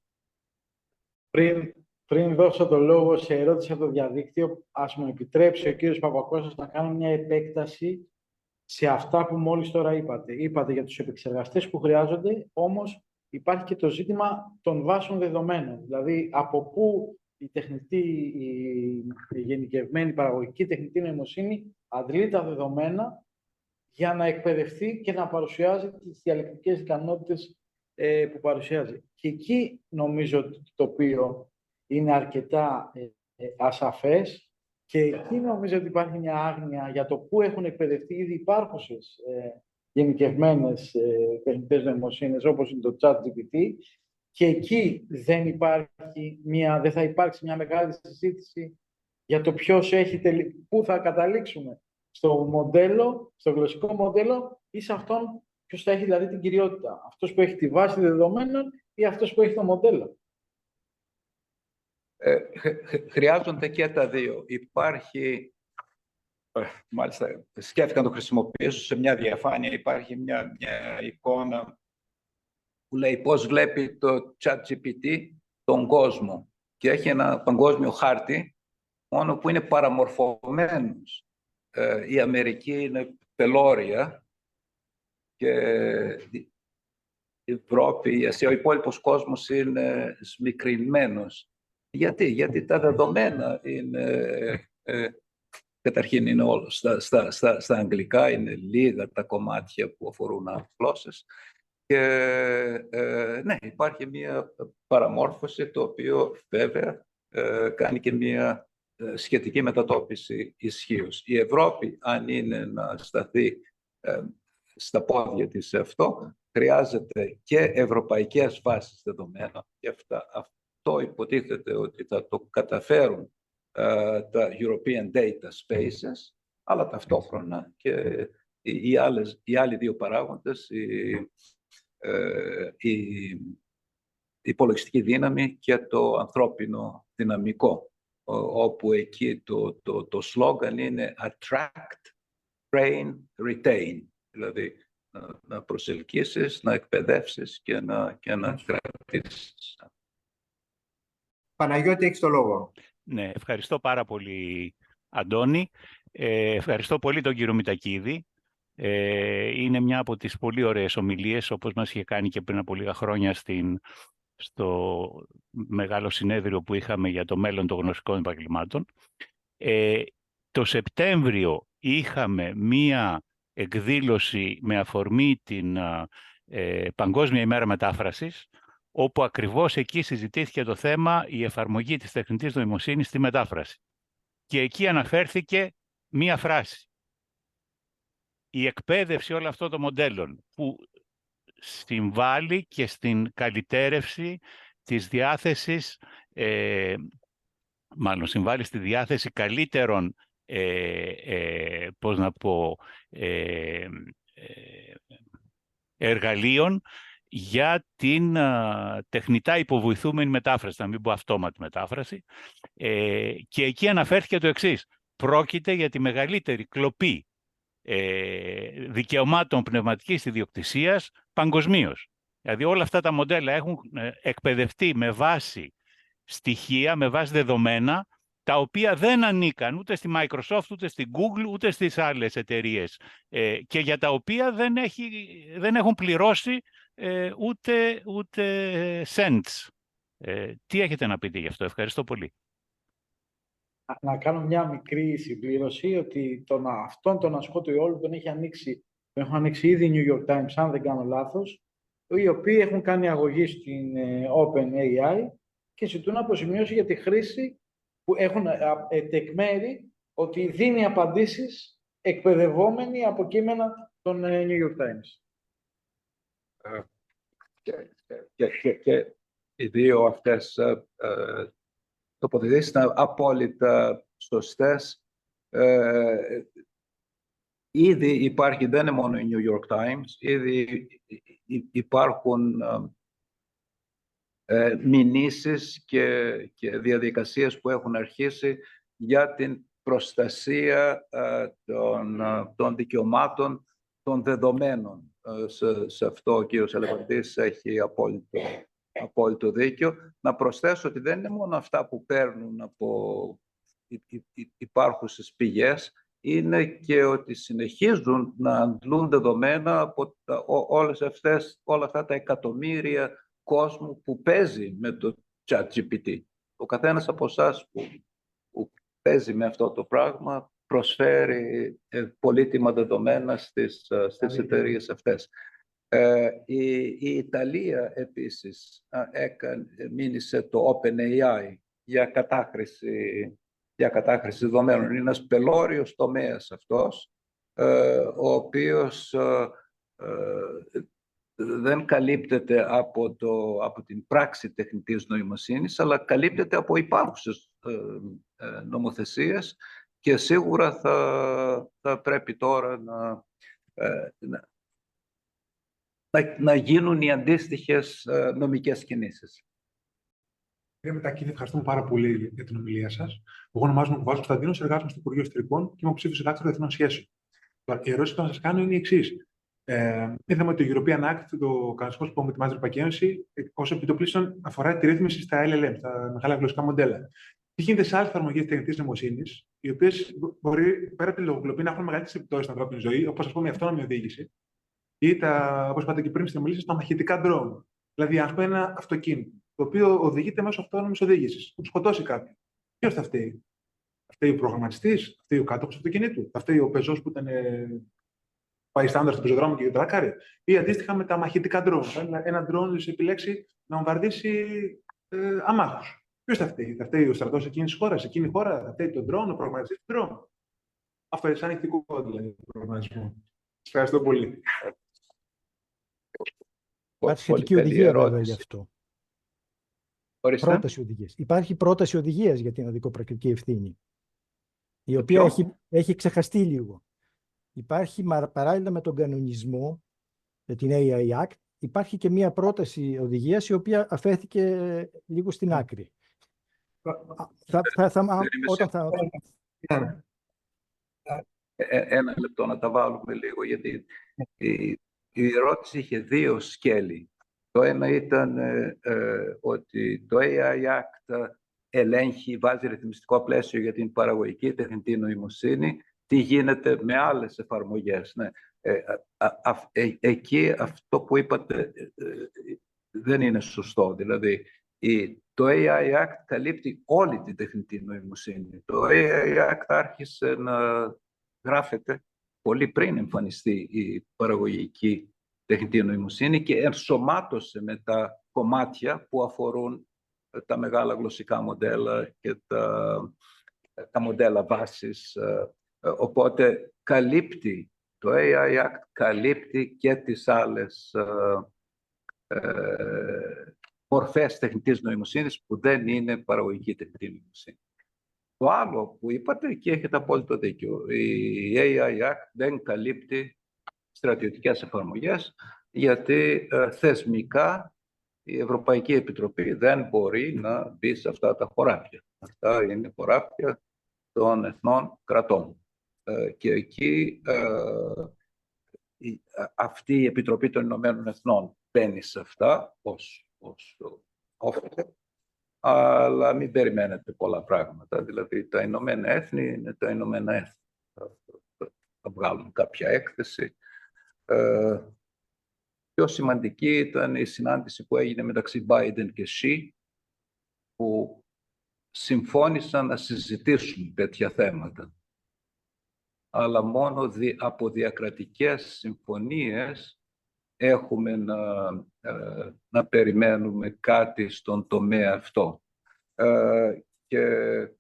[SPEAKER 2] Πριν, πριν δώσω το λόγο σε ερώτηση από το διαδίκτυο, ας μου επιτρέψει ο κύριος Παπακώστας να κάνω μια επέκταση σε αυτά που μόλις τώρα είπατε. Είπατε για τους επεξεργαστές που χρειάζονται, όμως υπάρχει και το ζήτημα των βάσεων δεδομένων. Δηλαδή, από πού η τεχνητή, η γενικευμένη παραγωγική τεχνητή νοημοσύνη αντλεί τα δεδομένα για να εκπαιδευτεί και να παρουσιάζει τις διαλεκτικές ικανότητες ε, που παρουσιάζει. Και εκεί νομίζω ότι το οποίο είναι αρκετά ε, ε, ασαφές και εκεί νομίζω ότι υπάρχει μια άγνοια για το πού έχουν εκπαιδευτεί ήδη υπάρχουσες ε, γενικευμένες ε, τεχνητές νοημοσύνες όπως είναι το chat GPT και εκεί δεν, υπάρχει μια, δεν θα υπάρξει μια μεγάλη συζήτηση για το ποιος έχει τελει... πού θα καταλήξουμε στο μοντέλο, στο γλωσσικό μοντέλο ή σε αυτόν ποιος θα έχει δηλαδή την κυριότητα. Αυτός που έχει τη βάση δεδομένων ή αυτός που έχει το μοντέλο.
[SPEAKER 3] Ε, χρειάζονται και τα δύο. Υπάρχει, ε, μάλιστα σκέφτηκα να το χρησιμοποιήσω σε μια διαφάνεια, υπάρχει μια, μια εικόνα που λέει πώς βλέπει το ChatGPT τον κόσμο και έχει ένα παγκόσμιο χάρτη μόνο που είναι παραμορφωμένος. Ε, η Αμερική είναι πελώρια και η Ευρώπη, η Ασία, ο υπόλοιπος κόσμος είναι σμικρινμένος. Γιατί, γιατί τα δεδομένα είναι, ε, καταρχήν είναι όλο στα, στα, στα, στα αγγλικά, είναι λίγα τα κομμάτια που αφορούν γλώσσες. Και ε, ναι, υπάρχει μια παραμόρφωση το οποίο βέβαια ε, κάνει και μια ε, σχετική μετατόπιση ισχύως. Η Ευρώπη, αν είναι να σταθεί ε, στα πόδια της σε αυτό, χρειάζεται και ευρωπαϊκές βάσεις δεδομένων. Και αυτά, αυτό υποτίθεται ότι θα το καταφέρουν ε, τα European Data Spaces, αλλά ταυτόχρονα και οι, άλλες, οι άλλοι δύο παράγοντες, η, ε, η υπολογιστική δύναμη και το ανθρώπινο δυναμικό, όπου εκεί το, το, το σλόγκαν είναι attract, train, retain. Δηλαδή, να, να προσελκύσεις, να εκπαιδεύσεις και να, και να κρατήσεις.
[SPEAKER 1] Παναγιώτη, έχεις το λόγο.
[SPEAKER 5] Ναι, ευχαριστώ πάρα πολύ, Αντώνη. Ε, ευχαριστώ πολύ τον κύριο Μητακίδη. Ε, είναι μια από τις πολύ ωραίες ομιλίες, όπως μας είχε κάνει και πριν από λίγα χρόνια στην, στο μεγάλο συνέδριο που είχαμε για το μέλλον των γνωστικών επαγγελμάτων. Ε, το Σεπτέμβριο είχαμε μία εκδήλωση με αφορμή την ε, Παγκόσμια ημέρα μετάφρασης, όπου ακριβώς εκεί συζητήθηκε το θέμα η εφαρμογή της τεχνητής νοημοσύνης στη μετάφραση. Και εκεί αναφέρθηκε μία φράση. Η εκπαίδευση όλων αυτών των μοντέλων που συμβάλλει και στην καλυτέρευση της διάθεσης, ε, μάλλον συμβάλλει στη διάθεση καλύτερων, ε, ε, πώς να πω, ε, ε εργαλείων για την τεχνητά υποβοηθούμενη μετάφραση, να μην πω αυτόματη μετάφραση. Ε, και εκεί αναφέρθηκε το εξής. Πρόκειται για τη μεγαλύτερη κλοπή ε, δικαιωμάτων πνευματικής ιδιοκτησίας παγκοσμίως. Δηλαδή όλα αυτά τα μοντέλα έχουν ε, εκπαιδευτεί με βάση στοιχεία, με βάση δεδομένα, τα οποία δεν ανήκαν ούτε στη Microsoft, ούτε στη Google, ούτε στις άλλες εταιρείες ε, και για τα οποία δεν, έχει, δεν έχουν πληρώσει ε, ούτε, ούτε cents. Ε, τι έχετε να πείτε γι' αυτό; Ευχαριστώ πολύ.
[SPEAKER 2] Να κάνω μια μικρή συμπλήρωση ότι τον, αυτόν τον ασκό του Ιόλου τον έχει ανοίξει, τον έχουν ανοίξει ήδη οι New York Times, αν δεν κάνω λάθος, οι οποίοι έχουν κάνει αγωγή στην ε, OpenAI και ζητούν αποζημίωση για τη χρήση που έχουν τεκμέρι ότι δίνει απαντήσεις εκπαιδευόμενοι από κείμενα των New York Times.
[SPEAKER 3] Και, και, και, οι δύο αυτές ε, ε, τοποθετήσεις είναι απόλυτα σωστές. Ε, ήδη υπάρχει, δεν είναι μόνο η New York Times, ήδη υπάρχουν ε, μηνύσεις και, και διαδικασίες που έχουν αρχίσει για την προστασία των, των δικαιωμάτων των δεδομένων. Ε, σε, σε αυτό ο κύριος Ελεφαντής έχει απόλυτο, απόλυτο δίκιο. Να προσθέσω ότι δεν είναι μόνο αυτά που παίρνουν από υπάρχουσες πηγές, είναι και ότι συνεχίζουν να αντλούν δεδομένα από τα, όλες αυτές, όλα αυτά τα εκατομμύρια κόσμου που παίζει με το ChatGPT. Ο καθένας από εσάς που, που παίζει με αυτό το πράγμα προσφέρει ε, πολύτιμα δεδομένα στις, ε, στις εταιρείες αυτές. Ε, η, η Ιταλία επίσης έκανε, μήνυσε το OpenAI για κατάχρηση, για κατάχρηση δεδομένων. Είναι ένας πελώριος τομέας αυτός, ε, ο οποίος δεν καλύπτεται από, το, από την πράξη τεχνητής νοημοσύνης, αλλά καλύπτεται από υπάρχουσες νομοθεσίες και σίγουρα θα, θα πρέπει τώρα να, ε, να, να, γίνουν οι αντίστοιχες ε, νομικές κινήσεις.
[SPEAKER 6] Κύριε Μετακίδη, ευχαριστούμε πάρα πολύ για την ομιλία σας. Εγώ ονομάζομαι Κουβάζο Κωνσταντίνο, εργάζομαι στο Υπουργείο Ιστορικών και είμαι ψήφιο συντάκτρο Εθνών Σχέσεων. η ερώτηση που θα σας κάνω είναι η εξής. Ε, είδαμε ότι το European Act, το κανονισμό που ετοιμάζει η Ευρωπαϊκή Ένωση, ως επιτοπλίστων αφορά τη ρύθμιση στα LLM, στα μεγάλα γλωσσικά μοντέλα. Τι γίνεται σε άλλες εφαρμογές τεχνητής νοημοσύνης, οι οποίες μπορεί πέρα από τη λογοκλοπή να έχουν μεγαλύτερες επιπτώσεις στην ανθρώπινη ζωή, όπως ας πούμε η αυτόνομη οδήγηση, ή τα, όπως είπατε και πριν στην ομιλία τα μαχητικά drone. Δηλαδή, ας πούμε, ένα αυτοκίνητο, το οποίο οδηγείται μέσω αυτόνομης οδήγησης, που σκοτώσει κάποιον. Ποιος θα φταίει, θα φταίει ο προγραμματιστής, θα φταίει ο κάτοχος του αυτοκινήτου, θα φταίει ο πεζός που ήταν ε, πάει στάνταρ στο πεζοδρόμιο και τράκαρε, ή αντίστοιχα με τα μαχητικά drone. Ένα, ένα drone επιλέξει να βομβαρδίσει ε, αμάχους. Ποιος θα φταίει, θα φταίει ο στρατός εκείνης της χώρας, εκείνη η χώρα, θα φταίει τον drone, ο προγραμματιστής του drone. Αυτό είναι σαν ηθικό δηλαδή προγραμματισμό. Σας ευχαριστώ πολύ.
[SPEAKER 7] Υπάρχει σχετική οδηγία βέβαια γι' αυτό. Πρόταση οδηγίας. Υπάρχει πρόταση οδηγίας για την αδικοπρακτική ευθύνη. Η οποία έχει, έχει ξεχαστεί λίγο. Υπάρχει παράλληλα με τον κανονισμό, με την AI Act, υπάρχει και μία πρόταση οδηγίας η οποία αφέθηκε λίγο στην άκρη. Θα, θα, θα, όταν θα...
[SPEAKER 3] Ε, ε, ένα λεπτό να τα βάλουμε λίγο, γιατί η, η ερώτηση είχε δύο σκέλη. Το ένα ήταν ε, ότι το AI Act ελέγχει, βάζει ρυθμιστικό πλαίσιο για την παραγωγική τεχνητή νοημοσύνη. Τι γίνεται με άλλες εφαρμογές. Ναι. εκεί αυτό που είπατε δεν είναι σωστό. Δηλαδή, η, το AI Act καλύπτει όλη την τεχνητή νοημοσύνη. Το AI Act άρχισε να γράφεται πολύ πριν εμφανιστεί η παραγωγική τεχνητή νοημοσύνη και ενσωμάτωσε με τα κομμάτια που αφορούν τα μεγάλα γλωσσικά μοντέλα και τα, τα μοντέλα βάσης. Οπότε καλύπτει, το AI Act καλύπτει και τις άλλες ε, ε μορφές τεχνητής νοημοσύνης που δεν είναι παραγωγική τεχνητή νοημοσύνη. Το άλλο που είπατε και έχετε απόλυτο δίκιο. Η AI Act δεν καλύπτει στρατιωτικές εφαρμογές γιατί ε, θεσμικά η Ευρωπαϊκή Επιτροπή δεν μπορεί να μπει σε αυτά τα χωράφια. Αυτά είναι χωράφια των εθνών κρατών. Ε, και εκεί ε, αυτή η Επιτροπή των Ηνωμένων Εθνών μπαίνει σε αυτά ως όσο όφελε, αλλά μην περιμένετε πολλά πράγματα. Δηλαδή, τα Ηνωμένα Έθνη είναι τα Ηνωμένα Έθνη. Θα βγάλουν κάποια έκθεση. Ε, πιο σημαντική ήταν η συνάντηση που έγινε μεταξύ Biden και Xi, που συμφώνησαν να συζητήσουν τέτοια θέματα. Αλλά μόνο από διακρατικές συμφωνίες έχουμε να, ε, να περιμένουμε κάτι στον τομέα αυτό. Ε, και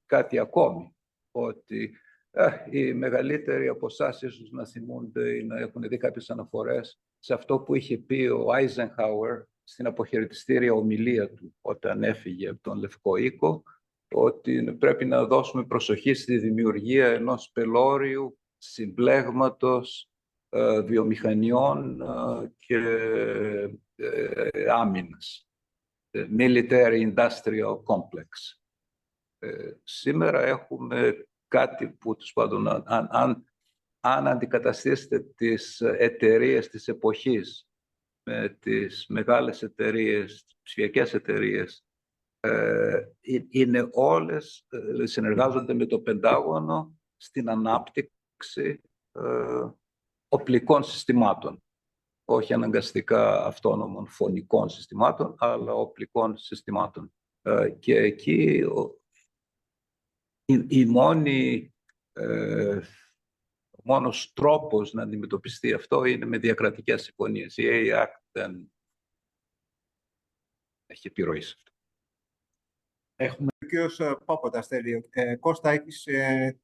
[SPEAKER 3] κάτι ακόμη, ότι ε, οι μεγαλύτεροι από εσάς ίσως να θυμούνται ή να έχουν δει κάποιες αναφορές σε αυτό που είχε πει ο Άιζενχάουερ στην αποχαιρετιστήρια ομιλία του όταν έφυγε από τον Λευκό Οίκο, ότι πρέπει να δώσουμε προσοχή στη δημιουργία ενός πελώριου συμπλέγματος ε, βιομηχανιών ε, και ε, άμυνας. Military Industrial Complex. Σήμερα έχουμε κάτι που, τους πάντων, αν, αν αν αντικαταστήσετε τις εταιρείες της εποχής με τις μεγάλες εταιρείες, τις ψηφιακές εταιρείες, ε, είναι όλες, ε, συνεργάζονται με το Πεντάγωνο στην ανάπτυξη ε, οπλικών συστημάτων. Όχι αναγκαστικά αυτόνομων φωνικών συστημάτων, αλλά οπλικών συστημάτων. Ε, και εκεί η, η μόνη, ε, ο μόνος τρόπος να αντιμετωπιστεί αυτό είναι με διακρατικές συμφωνίες. Η ΑΕΑΚ δεν έχει επιρροή σε αυτό.
[SPEAKER 1] Έχουμε ο κ. Πόποντας θέλει. Ε, Κώστα, έχεις ε,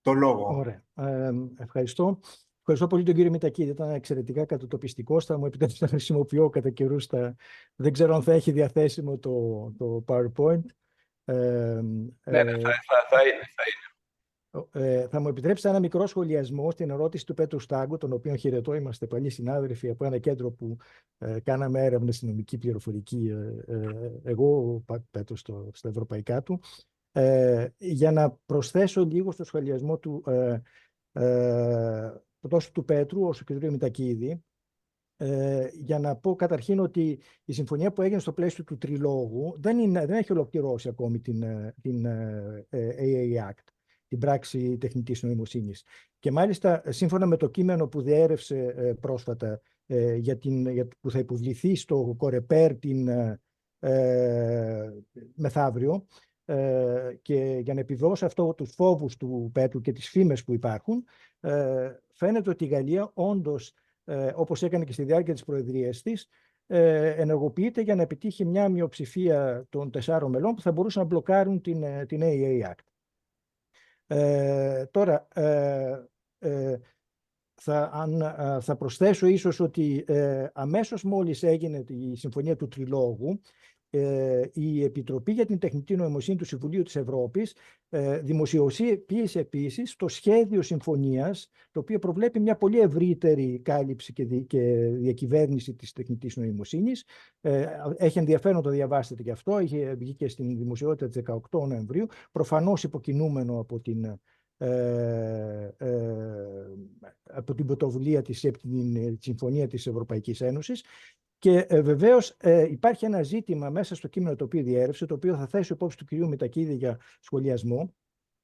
[SPEAKER 1] το λόγο.
[SPEAKER 7] Ωραία. Ε, ευχαριστώ. Ευχαριστώ πολύ τον κύριο Μητακίδη. Ήταν εξαιρετικά κατατοπιστικό. Θα μου επιτρέψετε να χρησιμοποιώ κατά καιρούς τα. Δεν ξέρω αν θα έχει διαθέσιμο το, το PowerPoint.
[SPEAKER 3] Ε, ναι, ναι, θα, θα, θα είναι. Θα είναι.
[SPEAKER 7] Ε, θα μου επιτρέψετε ένα μικρό σχολιασμό στην ερώτηση του Πέτρου Στάγκου, τον οποίο χαιρετώ. Είμαστε παλιοί συνάδελφοι από ένα κέντρο που ε, κάναμε έρευνα στην νομική πληροφορική. Ε, ε, εγώ, Πέτρος, στο, στα ευρωπαϊκά του. Ε, για να προσθέσω λίγο στο σχολιασμό του, ε, ε, τόσο του Πέτρου όσο και του κ. Μητακίδη, ε, για να πω καταρχήν ότι η συμφωνία που έγινε στο πλαίσιο του Τριλόγου δεν, είναι, δεν έχει ολοκληρώσει ακόμη την, ε, την ε, AA Act την πράξη τεχνητής νοημοσύνης. Και μάλιστα, σύμφωνα με το κείμενο που διέρευσε ε, πρόσφατα, ε, για την, για, που θα υποβληθεί στο Κορεπέρ την ε, μεθαύριο, ε, και για να επιδώσω αυτό τους φόβους του Πέτρου και τις φήμες που υπάρχουν, ε, φαίνεται ότι η Γαλλία όντως, ε, όπως έκανε και στη διάρκεια της προεδρίας της, ε, ενεργοποιείται για να επιτύχει μια μειοψηφία των τεσσάρων μελών που θα μπορούσαν να μπλοκάρουν την, την AA Act. Ε, τώρα, ε, ε, θα, αν, θα προσθέσω ίσως ότι ε, αμέσως μόλις έγινε η συμφωνία του Τριλόγου, ε, η Επιτροπή για την Τεχνητή Νοημοσύνη του Συμβουλίου της Ευρώπης ε, δημοσιοποίησε επίσης το σχέδιο συμφωνίας, το οποίο προβλέπει μια πολύ ευρύτερη κάλυψη και, και διακυβέρνηση της τεχνητής νοημοσύνης. Ε, έχει ενδιαφέρον το διαβάσετε και αυτό, είχε βγει και στην δημοσιότητα της 18 Νοεμβρίου, προφανώς υποκινούμενο από την ε, ε, από την πρωτοβουλία της την Συμφωνία της Ευρωπαϊκής Ένωσης και ε, βεβαίως ε, υπάρχει ένα ζήτημα μέσα στο κείμενο το οποίο διέρευσε, το οποίο θα θέσω υπόψη του κυρίου Μετακίδη για σχολιασμό,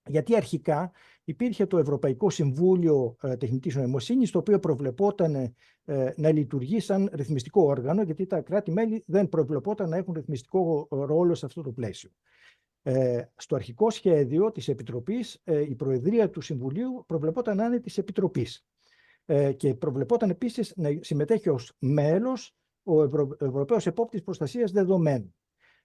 [SPEAKER 7] γιατί αρχικά υπήρχε το Ευρωπαϊκό Συμβούλιο ε, Τεχνητής Νοημοσύνης, το οποίο προβλεπόταν ε, να λειτουργεί σαν ρυθμιστικό όργανο, γιατί τα κράτη-μέλη δεν προβλεπόταν να έχουν ρυθμιστικό ρόλο σε αυτό το πλαίσιο. Ε, στο αρχικό σχέδιο της Επιτροπής, ε, η Προεδρία του Συμβουλίου προβλεπόταν να είναι της Επιτροπής. Ε, και προβλεπόταν επίσης να συμμετέχει ως μέλος ο Ευρω... Ευρωπαίος Επόπτης Προστασίας Δεδομένων.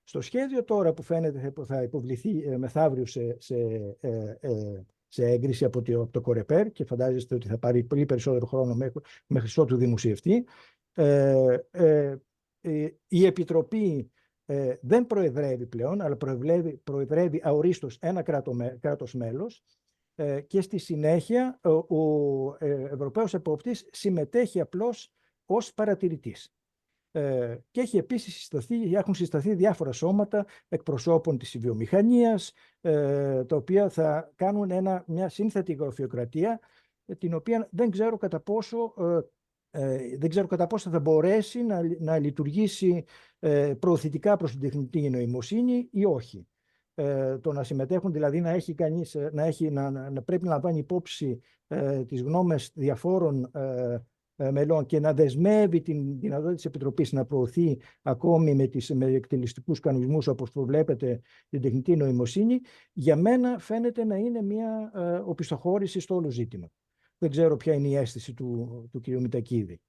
[SPEAKER 7] Στο σχέδιο τώρα που φαίνεται θα υποβληθεί ε, μεθαύριο σε, σε, ε, ε, σε έγκριση από το, από το Κορεπέρ και φαντάζεστε ότι θα πάρει πολύ περισσότερο χρόνο μέχρι, μέχρι ότου δημοσιευτεί, ε, ε, η Επιτροπή δεν προεδρεύει πλέον, αλλά προεδρεύει, προεδρεύει αορίστως ένα κράτο, κράτος μέλος και στη συνέχεια ο, ο Ευρωπαίος Επόπτης συμμετέχει απλώς ως παρατηρητής. Ε, και έχει επίσης συσταθεί, έχουν συσταθεί διάφορα σώματα εκπροσώπων της βιομηχανίας, ε, τα οποία θα κάνουν ένα, μια σύνθετη γραφειοκρατία, ε, την οποία δεν ξέρω κατά πόσο, δεν ξέρω κατά πόσο θα μπορέσει να, να λειτουργήσει προωθητικά προς την τεχνητή νοημοσύνη ή όχι. το να συμμετέχουν, δηλαδή να, έχει κανείς, να, έχει, να, να πρέπει να λαμβάνει υπόψη τις γνώμες διαφόρων ε, μελών και να δεσμεύει την δυνατότητα της Επιτροπής να προωθεί ακόμη με, τις, με εκτελεστικούς κανονισμούς όπως προβλέπεται την τεχνητή νοημοσύνη, για μένα φαίνεται να είναι μια ε, οπισθοχώρηση στο όλο ζήτημα. Δεν ξέρω ποια είναι η αίσθηση του, του κ. Μητακίδη.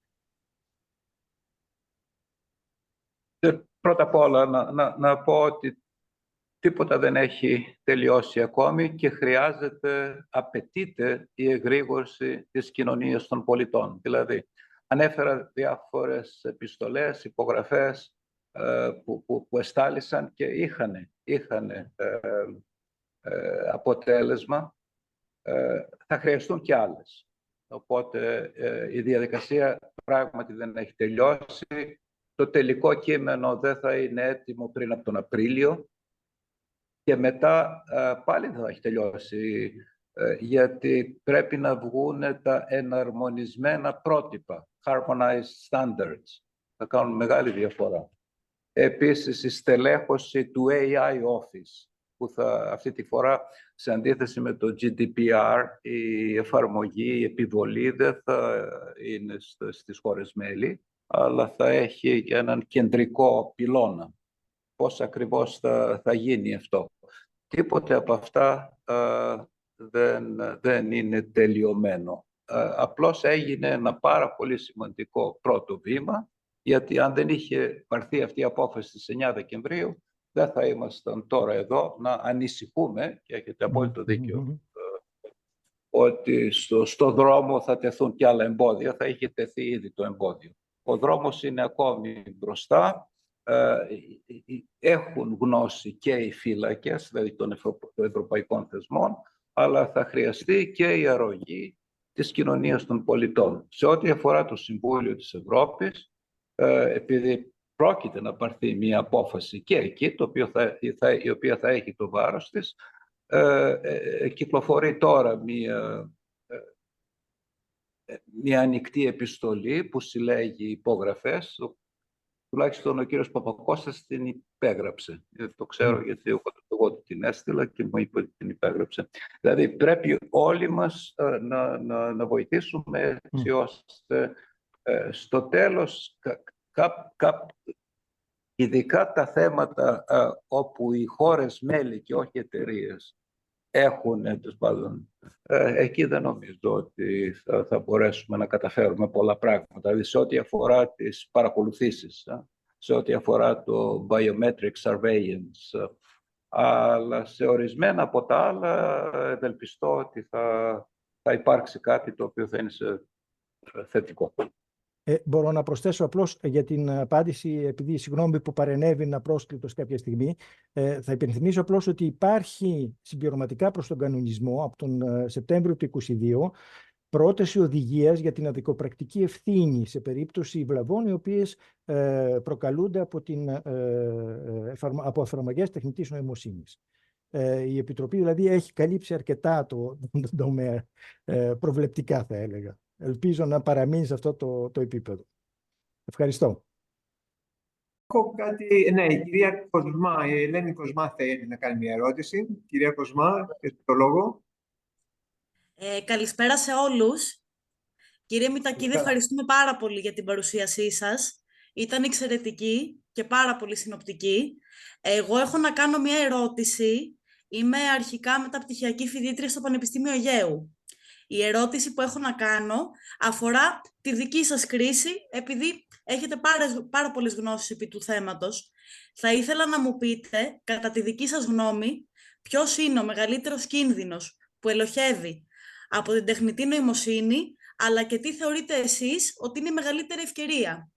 [SPEAKER 3] Ε, πρώτα απ' όλα να, να, να πω ότι τίποτα δεν έχει τελειώσει ακόμη και χρειάζεται, απαιτείται η εγρήγορση της κοινωνίας των πολιτών. Δηλαδή, ανέφερα διάφορες επιστολές, υπογραφές ε, που, που, που εστάλησαν και είχαν, είχαν ε, ε, αποτέλεσμα. θα χρειαστούν και άλλες. Οπότε η διαδικασία πράγματι δεν έχει τελειώσει. Το τελικό κείμενο δεν θα είναι έτοιμο πριν από τον Απρίλιο και μετά ε, πάλι θα έχει τελειώσει ε, γιατί πρέπει να βγουν τα εναρμονισμένα πρότυπα, harmonized standards. Θα κάνουν μεγάλη διαφορά. Επίσης, η στελέχωση του AI Office, που θα, αυτή τη φορά, σε αντίθεση με το GDPR, η εφαρμογή, η επιβολή δεν θα είναι στις χώρες μέλη, αλλά θα έχει και έναν κεντρικό πυλώνα. Πώς ακριβώς θα, θα γίνει αυτό. Τίποτε από αυτά δεν, δεν είναι τελειωμένο. απλώς έγινε ένα πάρα πολύ σημαντικό πρώτο βήμα, γιατί αν δεν είχε πάρθει αυτή η απόφαση στις 9 Δεκεμβρίου, δεν θα ήμασταν τώρα εδώ να ανησυχούμε, και έχετε απόλυτο δίκιο, ότι στο, στο δρόμο θα τεθούν και άλλα εμπόδια, θα είχε τεθεί ήδη το εμπόδιο. Ο δρόμος είναι ακόμη μπροστά, ε, έχουν γνώση και οι φύλακες, δηλαδή των ευρωπαϊκών θεσμών, αλλά θα χρειαστεί και η αρρωγή της κοινωνίας των πολιτών. Σε ό,τι αφορά το Συμβούλιο της Ευρώπης, ε, επειδή πρόκειται να πάρθει μια απόφαση και εκεί, το οποίο θα, θα, η οποία θα έχει το βάρος της, ε, ε, κυκλοφορεί τώρα μια, μια ανοιχτή επιστολή που συλλέγει υπογραφές, τουλάχιστον ο κύριος Παπακώστας την υπέγραψε. Το ξέρω γιατί εγώ, εγώ την έστειλα και μου είπε ότι την υπέγραψε. Δηλαδή πρέπει όλοι μας να, να, να βοηθήσουμε έτσι ώστε στο τέλος ειδικά τα θέματα όπου οι χώρες μέλη και όχι εταιρείες έχουν, πάντων, ε, εκεί δεν νομίζω ότι θα, θα, μπορέσουμε να καταφέρουμε πολλά πράγματα. Δηλαδή σε ό,τι αφορά τις παρακολουθήσεις, σε ό,τι αφορά το biometric surveillance, αλλά σε ορισμένα από τα άλλα ευελπιστώ ότι θα, θα υπάρξει κάτι το οποίο θα είναι σε θετικό.
[SPEAKER 7] Ε, μπορώ να προσθέσω απλώς ε, για την απάντηση, επειδή συγγνώμη που παρενέβη να πρόσκλητος κάποια στιγμή, ε, θα υπενθυμίσω απλώς ότι υπάρχει συμπληρωματικά προς τον κανονισμό από τον ε, Σεπτέμβριο του 2022 πρόταση οδηγίας για την αδικοπρακτική ευθύνη σε περίπτωση βλαβών οι οποίες ε, προκαλούνται από, την, ε, από εφαρμογές τεχνητής νοημοσύνης. η Επιτροπή δηλαδή έχει καλύψει αρκετά το, το τομέα προβλεπτικά θα έλεγα ελπίζω να παραμείνει σε αυτό το, το επίπεδο. Ευχαριστώ.
[SPEAKER 1] Έχω κάτι, ναι, η κυρία Κοσμά, η Ελένη Κοσμά θέλει να κάνει μια ερώτηση. Κυρία Κοσμά, έχετε το λόγο.
[SPEAKER 8] Ε, καλησπέρα σε όλους. Κύριε Μητακίδη, ευχαριστούμε πάρα πολύ για την παρουσίασή σας. Ήταν εξαιρετική και πάρα πολύ συνοπτική. Εγώ έχω να κάνω μια ερώτηση. Είμαι αρχικά μεταπτυχιακή φοιτήτρια στο Πανεπιστήμιο Αιγαίου. Η ερώτηση που έχω να κάνω αφορά τη δική σας κρίση, επειδή έχετε πάρα, πάρα πολλές γνώσεις επί του θέματος. Θα ήθελα να μου πείτε, κατά τη δική σας γνώμη, ποιος είναι ο μεγαλύτερος κίνδυνος που ελοχεύει από την τεχνητή νοημοσύνη, αλλά και τι θεωρείτε εσείς ότι είναι η μεγαλύτερη ευκαιρία;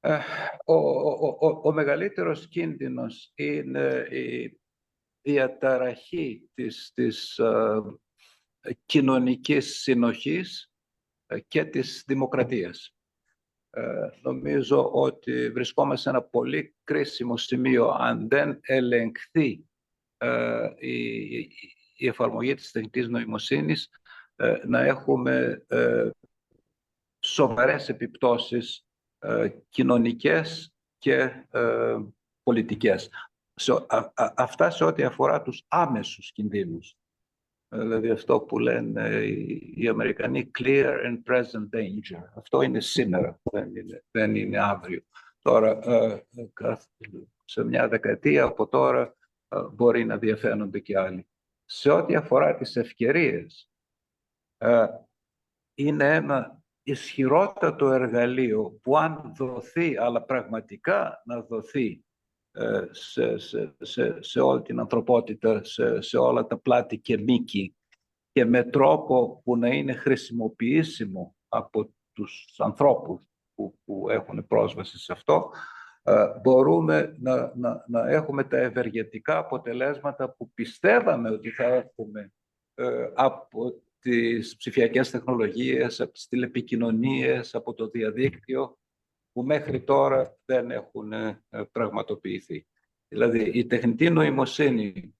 [SPEAKER 3] Ε, ο, ο, ο, ο μεγαλύτερος κίνδυνος είναι η διαταραχή της, της ε, κοινωνικής συνοχής ε, και της δημοκρατίας. Ε, νομίζω ότι βρισκόμαστε σε ένα πολύ κρίσιμο σημείο αν δεν ελεγχθεί η, η εφαρμογή της τεχνητής νοημοσύνης να έχουμε σοβαρές επιπτώσεις κοινωνικές και πολιτικές σε, α, αυτά σε ό,τι αφορά τους άμεσους κινδύνους. Δηλαδή αυτό που λένε οι, οι Αμερικανοί clear and present danger. Αυτό είναι σήμερα, δεν είναι, δεν είναι αύριο. Τώρα, ε, σε μια δεκαετία από τώρα ε, μπορεί να διαφαίνονται και άλλοι. Σε ό,τι αφορά τις ευκαιρίες, ε, είναι ένα ισχυρότατο εργαλείο που αν δοθεί, αλλά πραγματικά να δοθεί ε, σε, σε, σε, όλη την ανθρωπότητα, σε, σε όλα τα πλάτη και μήκη. Και με τρόπο που να είναι χρησιμοποιήσιμο από τους ανθρώπους που, που έχουν πρόσβαση σε αυτό, ε, μπορούμε να, να, να έχουμε τα ευεργετικά αποτελέσματα που πιστεύαμε ότι θα έχουμε ε, από τις ψηφιακές τεχνολογίες, από τις τηλεπικοινωνίες, από το διαδίκτυο που μέχρι τώρα δεν έχουν ε, πραγματοποιηθεί. Δηλαδή, η τεχνητή νοημοσύνη,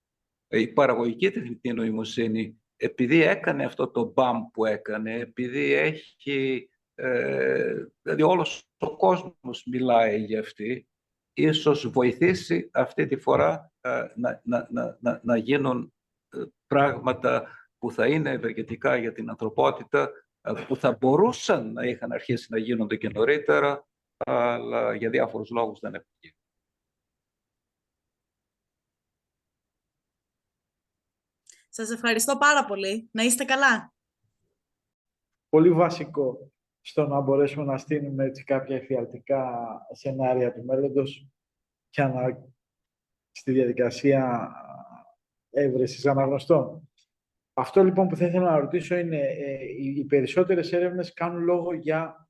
[SPEAKER 3] η παραγωγική τεχνητή νοημοσύνη, επειδή έκανε αυτό το μπαμ που έκανε, επειδή έχει, ε, δηλαδή όλος ο κόσμος μιλάει για αυτή, ίσως βοηθήσει αυτή τη φορά ε, να, να, να, να, γίνουν ε, πράγματα που θα είναι ευεργετικά για την ανθρωπότητα, ε, που θα μπορούσαν να είχαν αρχίσει να γίνονται και νωρίτερα, αλλά για διάφορους λόγους δεν έχουν γίνει.
[SPEAKER 8] Σας ευχαριστώ πάρα πολύ. Να είστε καλά.
[SPEAKER 2] Πολύ βασικό στο να μπορέσουμε να στείλουμε έτσι κάποια εφιαλτικά σενάρια του μέλλοντος και να, στη διαδικασία έβρεσης αναγνωστών. Αυτό λοιπόν που θα ήθελα να ρωτήσω είναι ε, οι περισσότερες έρευνες κάνουν λόγο για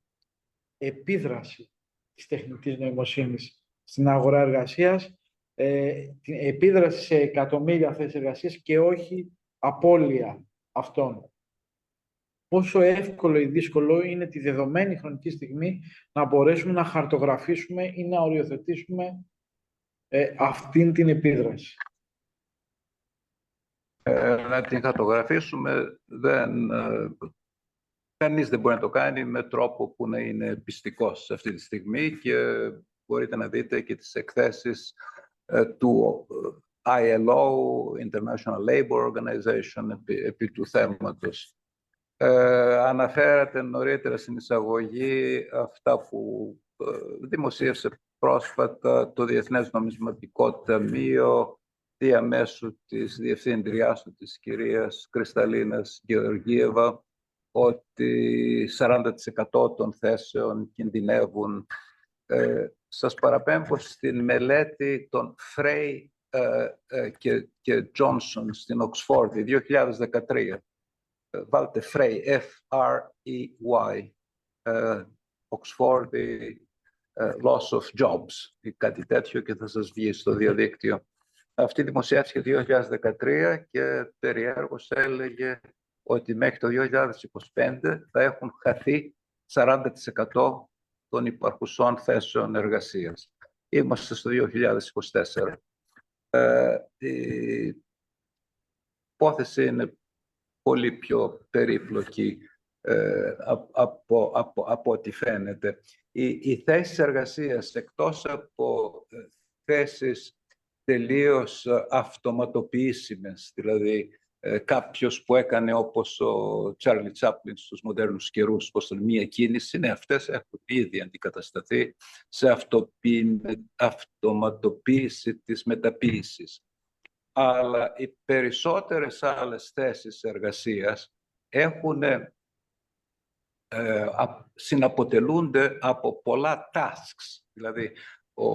[SPEAKER 2] επίδραση της τεχνητής νοημοσύνης στην αγορά εργασίας, ε, την επίδραση σε εκατομμύρια θέσεις εργασίας και όχι απώλεια αυτών. Πόσο εύκολο ή δύσκολο είναι τη δεδομένη χρονική στιγμή να μπορέσουμε να χαρτογραφήσουμε ή να οριοθετήσουμε ε, αυτήν την επίδραση.
[SPEAKER 3] Ε, να την χαρτογραφήσουμε δεν... Ε, κανείς δεν μπορεί να το κάνει με τρόπο που να είναι πιστικός αυτή τη στιγμή και μπορείτε να δείτε και τις εκθέσεις ε, του ILO, International Labour Organization, επί, του θέματος. Ε, αναφέρατε νωρίτερα στην εισαγωγή αυτά που ε, δημοσίευσε πρόσφατα το Διεθνές Νομισματικό Ταμείο διαμέσου της διευθύντριάς του της κυρίας Κρυσταλίνας Γεωργίευα ότι 40% των θέσεων κινδυνεύουν. Ε, σας παραπέμπω στην μελέτη των Frey ε, ε, και, και Johnson στην Οξφόρδη 2013. Ε, βάλτε Frey, F-R-E-Y, Οξφόρδη Loss of Jobs ή κάτι τέτοιο και θα σας βγει στο διαδίκτυο. Αυτή δημοσιεύτηκε το 2013 και περιέργως έλεγε ότι μέχρι το 2025 θα έχουν χαθεί 40% των υπαρχουσών θέσεων εργασίας. Είμαστε στο 2024. Ε, η υπόθεση είναι πολύ πιο περίπλοκη ε, από, από, από ό,τι φαίνεται. Οι, οι θέσεις εργασίας, εκτός από ε, θέσεις τελείως αυτοματοποιήσιμες, δηλαδή ε, κάποιος που έκανε όπως ο Τσάρλι Τσάπλιν στους μοντέρνους καιρούς, πως ήταν μία κίνηση, ναι, αυτές έχουν ήδη αντικατασταθεί σε αυτοματοποίηση της μεταποίησης. Αλλά οι περισσότερες άλλες θέσεις εργασίας έχουν, ε, συναποτελούνται από πολλά tasks. Δηλαδή, ο,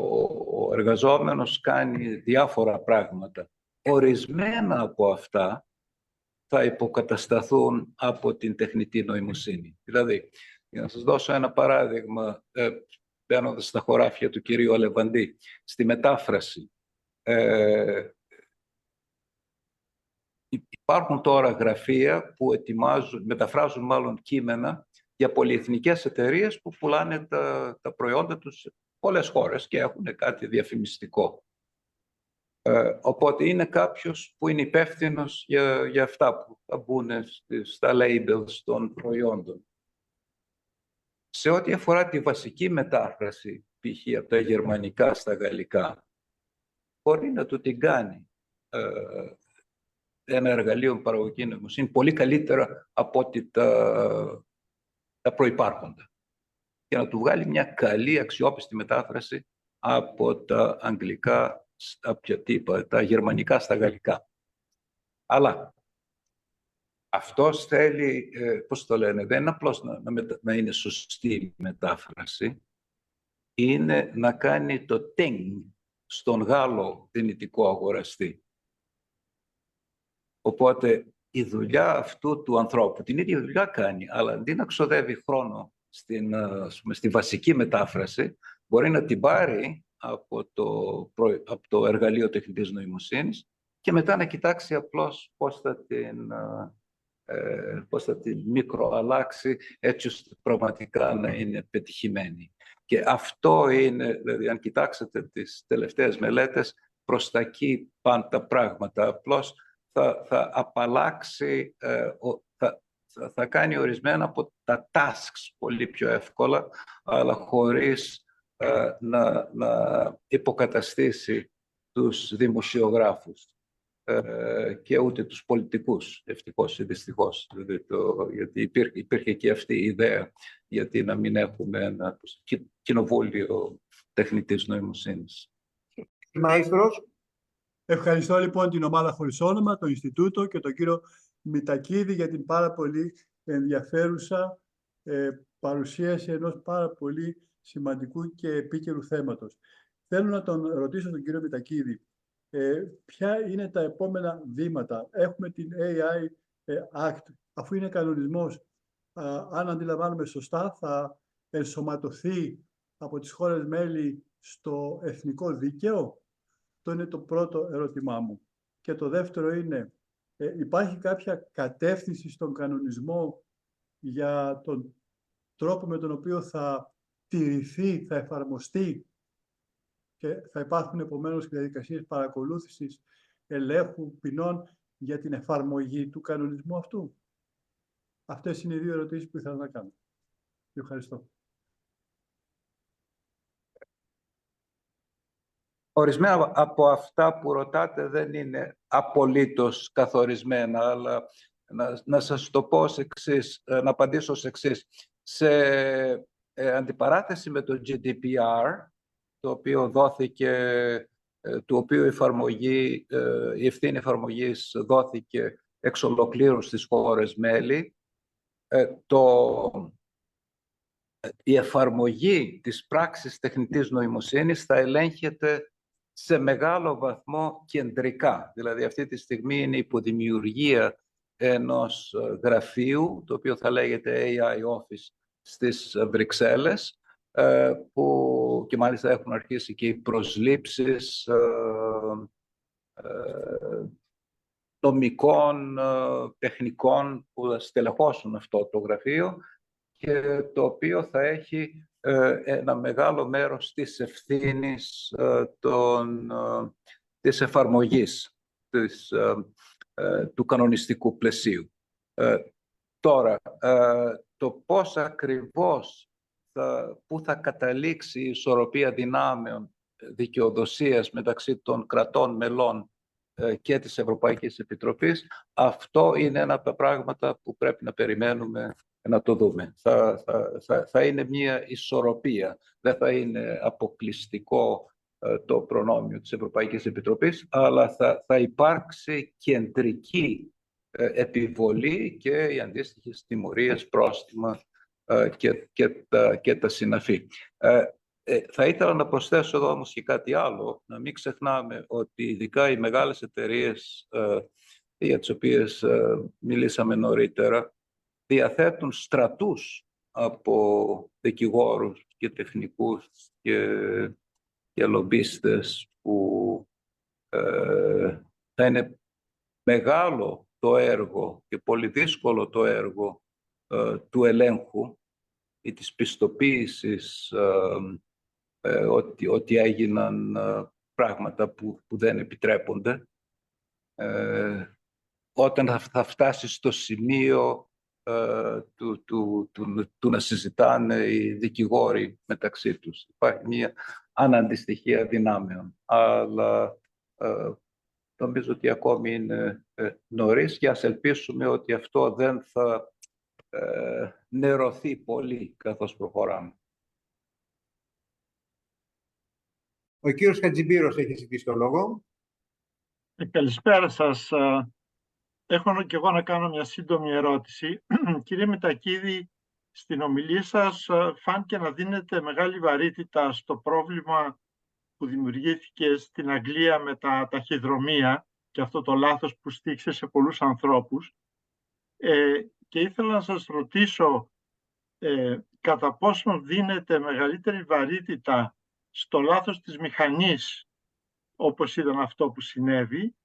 [SPEAKER 3] ο εργαζόμενος κάνει διάφορα πράγματα. Ορισμένα από αυτά θα υποκατασταθούν από την τεχνητή νοημοσύνη. Δηλαδή, για να σας δώσω ένα παράδειγμα, ε, μπαίνοντας στα χωράφια του κυρίου Αλεβαντή, στη μετάφραση. Ε, υπάρχουν τώρα γραφεία που ετοιμάζουν, μεταφράζουν μάλλον κείμενα για πολυεθνικές εταιρείες που πουλάνε τα, τα προϊόντα τους σε πολλές χώρες και έχουν κάτι διαφημιστικό. Ε, οπότε είναι κάποιος που είναι υπεύθυνος για, για αυτά που θα μπουν στα labels των προϊόντων. Σε ό,τι αφορά τη βασική μετάφραση, π.χ. από τα γερμανικά στα γαλλικά, μπορεί να του την κάνει ε, ένα εργαλείο παραγωγική νοημοσύνη πολύ καλύτερα από ό,τι τα, τα προϋπάρχοντα. Και να του βγάλει μια καλή αξιόπιστη μετάφραση από τα αγγλικά ποια τύπα, τα γερμανικά στα γαλλικά. Αλλά αυτός θέλει, ε, πώς το λένε, δεν είναι απλώς να, να, είναι σωστή η μετάφραση, είναι να κάνει το ting στον Γάλλο δυνητικό αγοραστή. Οπότε η δουλειά αυτού του ανθρώπου, την ίδια δουλειά κάνει, αλλά αντί να ξοδεύει χρόνο στην, ε, στη βασική μετάφραση, μπορεί να την πάρει από το, από το εργαλείο τεχνητής νοημοσύνης και μετά να κοιτάξει απλώς πώς θα την, ε, πώς θα την μικροαλλάξει έτσι ώστε πραγματικά να είναι πετυχημένη. Και Και αυτό είναι, δηλαδή αν κοιτάξετε τις τελευταίες μελέτες, προς τα εκεί πάνε τα πράγματα. Απλώς θα, θα απαλλάξει, ε, θα, θα κάνει ορισμένα από τα tasks πολύ πιο εύκολα, αλλά χωρίς ε, να, να υποκαταστήσει τους δημοσιογράφους ε, και ούτε τους πολιτικούς, ευτυχώς ή δυστυχώς. Δηλαδή το, γιατί υπήρχε, υπήρχε και αυτή η ιδέα γιατί να μην έχουμε ένα κοινοβούλιο τεχνητής νοημοσύνης.
[SPEAKER 1] Μαΐστρος.
[SPEAKER 9] Ευχαριστώ λοιπόν την ομάδα χωρίς όνομα, το Ινστιτούτο και τον κύριο Μητακίδη για την πάρα πολύ ενδιαφέρουσα ε, παρουσίαση ενός πάρα πολύ σημαντικού και επίκαιρου θέματος. Θέλω να τον ρωτήσω τον κύριο Μητακίδη, ε, ποια είναι τα επόμενα βήματα; Έχουμε την AI ε, Act, αφού είναι κανονισμός, αν αντιλαμβάνουμε σωστά, θα ενσωματωθεί από τις χώρες μέλη στο εθνικό δίκαιο; Το είναι το πρώτο ερώτημά μου. Και το δεύτερο είναι, ε, υπάρχει κάποια κατεύθυνση στον κανονισμό για τον τρόπο με τον οποίο θα τηρηθεί, θα εφαρμοστεί και θα υπάρχουν επομένως διαδικασίες παρακολούθησης, ελέγχου, ποινών για την εφαρμογή του κανονισμού αυτού. Αυτές είναι οι δύο ερωτήσεις που ήθελα να κάνω. Ευχαριστώ.
[SPEAKER 3] Ορισμένα από αυτά που ρωτάτε δεν είναι απολύτως καθορισμένα, αλλά να, να σας το πω εξής, ε, να απαντήσω ως εξής. Σε ε, αντιπαράθεση με το GDPR, το οποίο δόθηκε, ε, του οποίου εφαρμογή, ε, η ευθύνη εφαρμογής δόθηκε εξ ολοκλήρους στις χώρες μέλη, ε, το, η εφαρμογή της πράξης τεχνητής νοημοσύνης θα ελέγχεται σε μεγάλο βαθμό κεντρικά. Δηλαδή αυτή τη στιγμή είναι υποδημιουργία ενός γραφείου, το οποίο θα λέγεται AI Office στις Βρυξέλλες, ε, που και μάλιστα έχουν αρχίσει και οι προσλήψεις ε, ε, νομικών, τεχνικών που θα στελεχώσουν αυτό το γραφείο και το οποίο θα έχει ένα μεγάλο μέρος της ευθύνης των, της εφαρμογής της, του κανονιστικού πλαισίου. Τώρα, το πώς ακριβώς πού θα καταλήξει η ισορροπία δυνάμεων ε, δικαιοδοσίας μεταξύ των κρατών μελών ε, και της Ευρωπαϊκής Επιτροπής, αυτό είναι ένα από τα πράγματα που πρέπει να περιμένουμε να το δούμε. Θα, θα, θα, είναι μια ισορροπία. Δεν θα είναι αποκλειστικό ε, το προνόμιο της Ευρωπαϊκής Επιτροπής, αλλά θα, θα υπάρξει κεντρική επιβολή και οι αντίστοιχες τιμωρίες, πρόστιμα ε, και, και, τα, και τα συναφή. Ε, ε, θα ήθελα να προσθέσω εδώ όμως και κάτι άλλο. Να μην ξεχνάμε ότι ειδικά οι μεγάλες εταιρείες ε, για τις οποίες μιλήσαμε νωρίτερα διαθέτουν στρατούς από δικηγόρους και τεχνικούς και, και λομπίστες που θα είναι μεγάλο το έργο και πολύ δύσκολο το έργο ε, του ελέγχου ή της πιστοποίησης ε, ε, ότι, ότι έγιναν πράγματα που, που δεν επιτρέπονται. Όταν θα φτάσει στο σημείο του, του, του, του, να συζητάνε οι δικηγόροι μεταξύ τους. Υπάρχει μια αναντιστοιχεία δυνάμεων. Αλλά νομίζω ότι ακόμη είναι νωρίς και ας ελπίσουμε ότι αυτό δεν θα ε, νερωθεί πολύ καθώς προχωράμε.
[SPEAKER 1] Ο κύριος Χατζιμπύρος έχει ζητήσει το λόγο.
[SPEAKER 10] Ε, καλησπέρα σας. Ε, έχω και εγώ να κάνω μια σύντομη ερώτηση. Κύριε Μετακίδη, στην ομιλία σας ε, φάνηκε να δίνετε μεγάλη βαρύτητα στο πρόβλημα που δημιουργήθηκε στην Αγγλία με τα ταχυδρομεία και αυτό το λάθος που στήξε σε πολλούς ανθρώπους. Ε, και ήθελα να σας ρωτήσω ε, κατά πόσο δίνεται μεγαλύτερη βαρύτητα στο λάθος της μηχανής, όπως ήταν αυτό που συνέβη,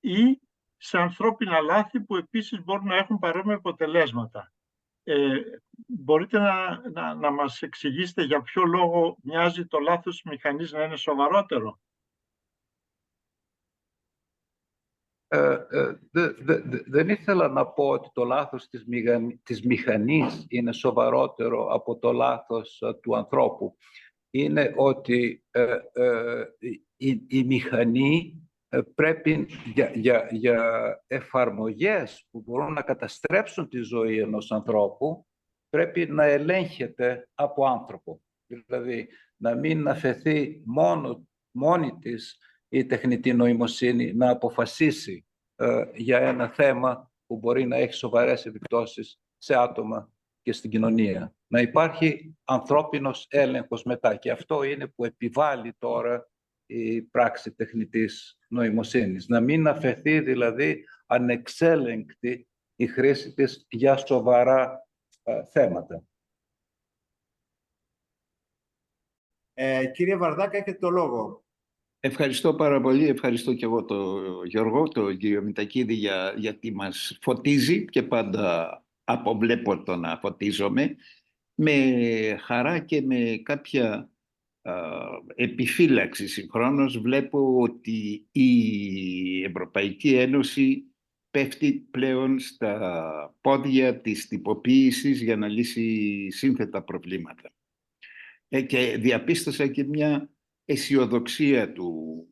[SPEAKER 10] ή σε ανθρώπινα λάθη που επίσης μπορούν να έχουν παρόμοια αποτελέσματα. Ε, μπορείτε να, να, να μας εξηγήσετε για ποιο λόγο μοιάζει το λάθος μηχανής να είναι σοβαρότερο;
[SPEAKER 3] Ε, ε, δε- δε- δε- δεν ήθελα να πω ότι το λάθος της, μηχανή- της μηχανής είναι σοβαρότερο από το λάθος ε, του ανθρώπου. Είναι ότι ε, ε, η, η μηχανή ε, πρέπει για, για, για εφαρμογές που μπορούν να καταστρέψουν τη ζωή ενός ανθρώπου πρέπει να ελέγχεται από άνθρωπο. Δηλαδή να μην αφαιθεί μόνο, μόνη της η τεχνητή νοημοσύνη να αποφασίσει ε, για ένα θέμα που μπορεί να έχει σοβαρές επιπτώσεις σε άτομα και στην κοινωνία. Να υπάρχει ανθρώπινος έλεγχος μετά και αυτό είναι που επιβάλλει τώρα η πράξη τεχνητής νοημοσύνης. Να μην αφαιθεί δηλαδή ανεξέλεγκτη η χρήση της για σοβαρά ε, θέματα.
[SPEAKER 11] Ε, κύριε Βαρδάκα, έχετε το λόγο.
[SPEAKER 12] Ευχαριστώ πάρα πολύ. Ευχαριστώ και εγώ τον Γιώργο, τον κύριο Μητακίδη, για, γιατί μας φωτίζει και πάντα αποβλέπω το να φωτίζομαι. Με χαρά και με κάποια α, επιφύλαξη συγχρόνως βλέπω ότι η Ευρωπαϊκή Ένωση πέφτει πλέον στα πόδια της τυποποίησης για να λύσει σύνθετα προβλήματα. Ε, και διαπίστωσα και μια αισιοδοξία του,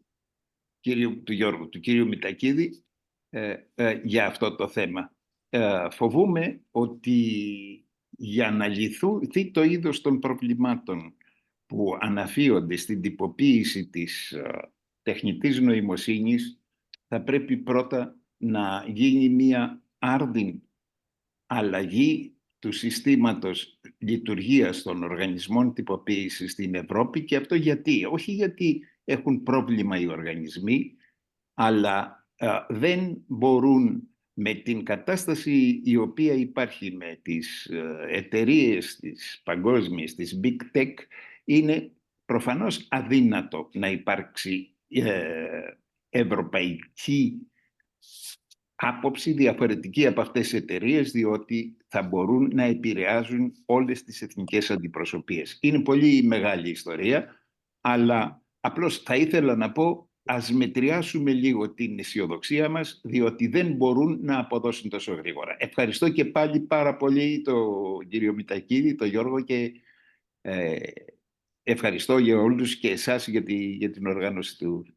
[SPEAKER 12] κύριου, του Γιώργου, του κύριου Μητακίδη ε, ε, για αυτό το θέμα. Ε, φοβούμαι ότι για να λυθεί το είδος των προβλημάτων που αναφύονται στην τυποποίηση της ε, τεχνητής νοημοσύνης θα πρέπει πρώτα να γίνει μια άρδιν αλλαγή του συστήματος λειτουργίας των οργανισμών τυποποίησης στην Ευρώπη και αυτό γιατί. Όχι γιατί έχουν πρόβλημα οι οργανισμοί, αλλά α, δεν μπορούν με την κατάσταση η οποία υπάρχει με τις ε, εταιρείες, τις παγκόσμιες, τις big tech, είναι προφανώς αδύνατο να υπάρξει ε, ευρωπαϊκή άποψη διαφορετική από αυτές τις εταιρείες, διότι θα μπορούν να επηρεάζουν όλες τις εθνικές αντιπροσωπείες. Είναι πολύ μεγάλη ιστορία, αλλά απλώς θα ήθελα να πω ας μετριάσουμε λίγο την αισιοδοξία μας, διότι δεν μπορούν να αποδώσουν τόσο γρήγορα. Ευχαριστώ και πάλι πάρα πολύ τον κύριο Μητακίδη, τον Γιώργο και ε, ευχαριστώ για όλους και εσάς για, τη, για την οργάνωση του,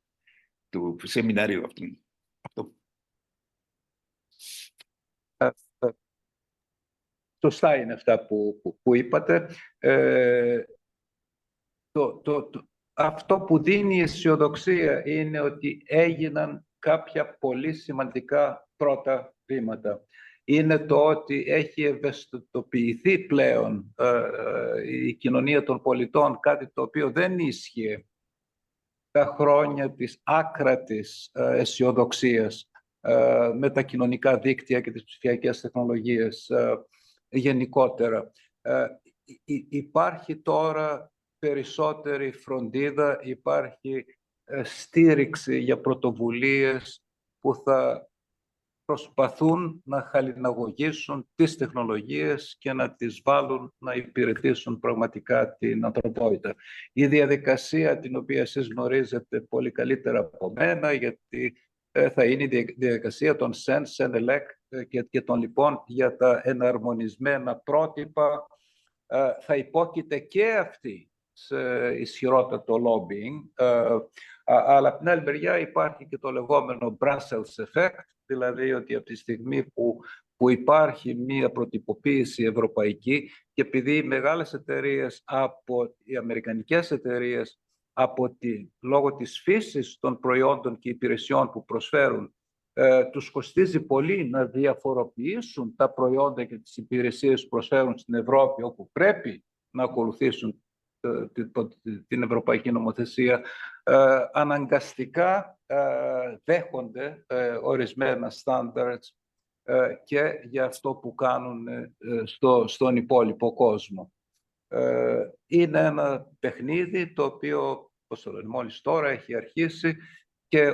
[SPEAKER 12] του σεμινάριου αυτού. Αυτό.
[SPEAKER 3] Σωστά είναι αυτά που, που, που είπατε. Ε, το, το, το, αυτό που δίνει αισιοδοξία είναι ότι έγιναν κάποια πολύ σημαντικά πρώτα βήματα. Είναι το ότι έχει ευαισθητοποιηθεί πλέον ε, η κοινωνία των πολιτών, κάτι το οποίο δεν ίσχυε τα χρόνια της άκρατης ε, αισιοδοξίας ε, με τα κοινωνικά δίκτυα και τις ψηφιακές τεχνολογίες ε, γενικότερα. Ε, υπάρχει τώρα περισσότερη φροντίδα, υπάρχει στήριξη για πρωτοβουλίες που θα προσπαθούν να χαλιναγωγήσουν τις τεχνολογίες και να τις βάλουν να υπηρετήσουν πραγματικά την ανθρωπότητα. Η διαδικασία την οποία εσείς γνωρίζετε πολύ καλύτερα από μένα, γιατί θα είναι η διαδικασία των SEN, SENELEC και, και των λοιπόν για τα εναρμονισμένα πρότυπα, θα υπόκειται και αυτή σε ισχυρότατο lobbying, αλλά από την άλλη μεριά υπάρχει και το λεγόμενο Brussels effect, δηλαδή ότι από τη στιγμή που, που υπάρχει μία προτυποποίηση ευρωπαϊκή και επειδή οι μεγάλες εταιρείες από οι αμερικανικές εταιρείες από τη, λόγω της φύσης των προϊόντων και υπηρεσιών που προσφέρουν ε, τους κοστίζει πολύ να διαφοροποιήσουν τα προϊόντα και τις υπηρεσίες που προσφέρουν στην Ευρώπη όπου πρέπει να ακολουθήσουν ε, την ευρωπαϊκή νομοθεσία ε, αναγκαστικά ε, δέχονται ορισμένα standards και για αυτό που κάνουν στο, στον υπόλοιπο κόσμο. Είναι ένα παιχνίδι το οποίο, όπως το λένε, μόλις τώρα έχει αρχίσει και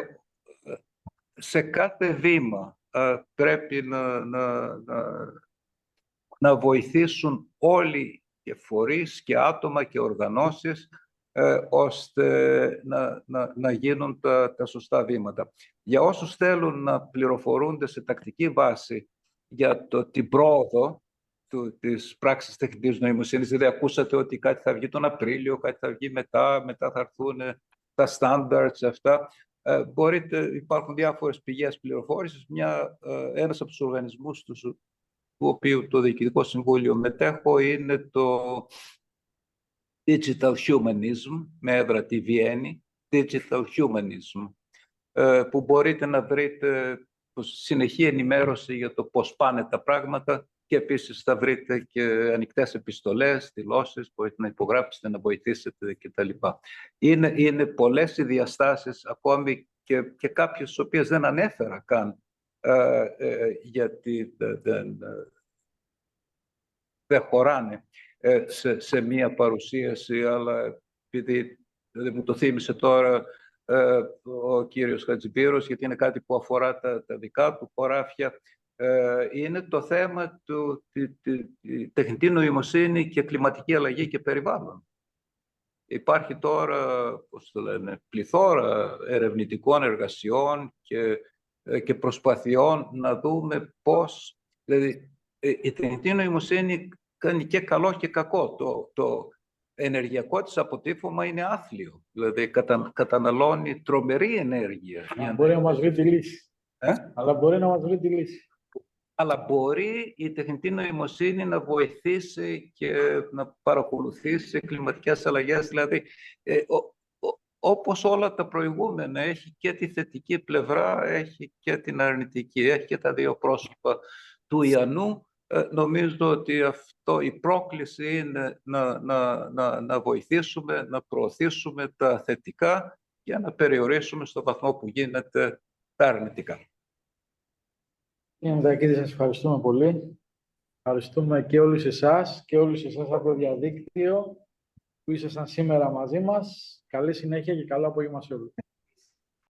[SPEAKER 3] σε κάθε βήμα πρέπει να, να, να, να βοηθήσουν όλοι και φορείς και άτομα και οργανώσεις ε, ώστε να, να, να γίνουν τα, τα σωστά βήματα. Για όσους θέλουν να πληροφορούνται σε τακτική βάση για το, την πρόοδο του, της πράξης τεχνητής νοημοσύνης, δηλαδή ακούσατε ότι κάτι θα βγει τον Απρίλιο, κάτι θα βγει μετά, μετά θα έρθουν τα standards αυτά. Ε, μπορείτε, υπάρχουν διάφορες πηγές πληροφόρησης. Μια, ε, ένας από τους οργανισμούς τους, του οποίου το Διοικητικό Συμβούλιο μετέχω είναι το Digital Humanism, με έδρα τη Βιέννη, Digital Humanism, ε, που μπορείτε να βρείτε συνεχή ενημέρωση για το πώς πάνε τα πράγματα και επίσης θα βρείτε και ανοιχτές επιστολές, δηλώσεις, μπορείτε να υπογράψετε, να βοηθήσετε κτλ. Είναι, είναι πολλές οι διαστάσεις, ακόμη και, και κάποιες τις οποίες δεν ανέφερα καν, ε, ε, γιατί δεν, δεν χωράνε ε, σε, σε μία παρουσίαση, αλλά επειδή μου το θύμισε τώρα ε, ο κύριος Χατζηπύρος, γιατί είναι κάτι που αφορά τα, τα δικά του χωράφια, ε, είναι το θέμα του τη, τη, τεχνητή νοημοσύνη και κλιματική αλλαγή και περιβάλλον. Υπάρχει τώρα, πώς το λένε, πληθώρα ερευνητικών εργασιών και, και προσπαθειών να δούμε πώς, δηλαδή η τεχνητή νοημοσύνη κάνει και καλό και κακό. Το, το ενεργειακό της αποτύπωμα είναι άθλιο. Δηλαδή κατα, καταναλώνει τρομερή ενέργεια.
[SPEAKER 2] Αλλά μπορεί να μας βρει τη λύση.
[SPEAKER 3] Ε;
[SPEAKER 2] Αλλά μπορεί να μας βρει τη λύση.
[SPEAKER 3] Αλλά μπορεί η τεχνητή νοημοσύνη να βοηθήσει και να παρακολουθήσει κλιματικές αλλαγές. Δηλαδή, ε, όπως όλα τα προηγούμενα, έχει και τη θετική πλευρά, έχει και την αρνητική, έχει και τα δύο πρόσωπα του Ιαννού ε, νομίζω ότι αυτό η πρόκληση είναι να, να, να, να βοηθήσουμε, να προωθήσουμε τα θετικά για να περιορίσουμε στο βαθμό που γίνεται τα αρνητικά.
[SPEAKER 2] Κύριε Μητακίδη, σας ευχαριστούμε πολύ. Ευχαριστούμε και όλους εσάς και όλους εσάς από το διαδίκτυο που ήσασταν σήμερα μαζί μας. Καλή συνέχεια και καλό απόγευμα σε όλους.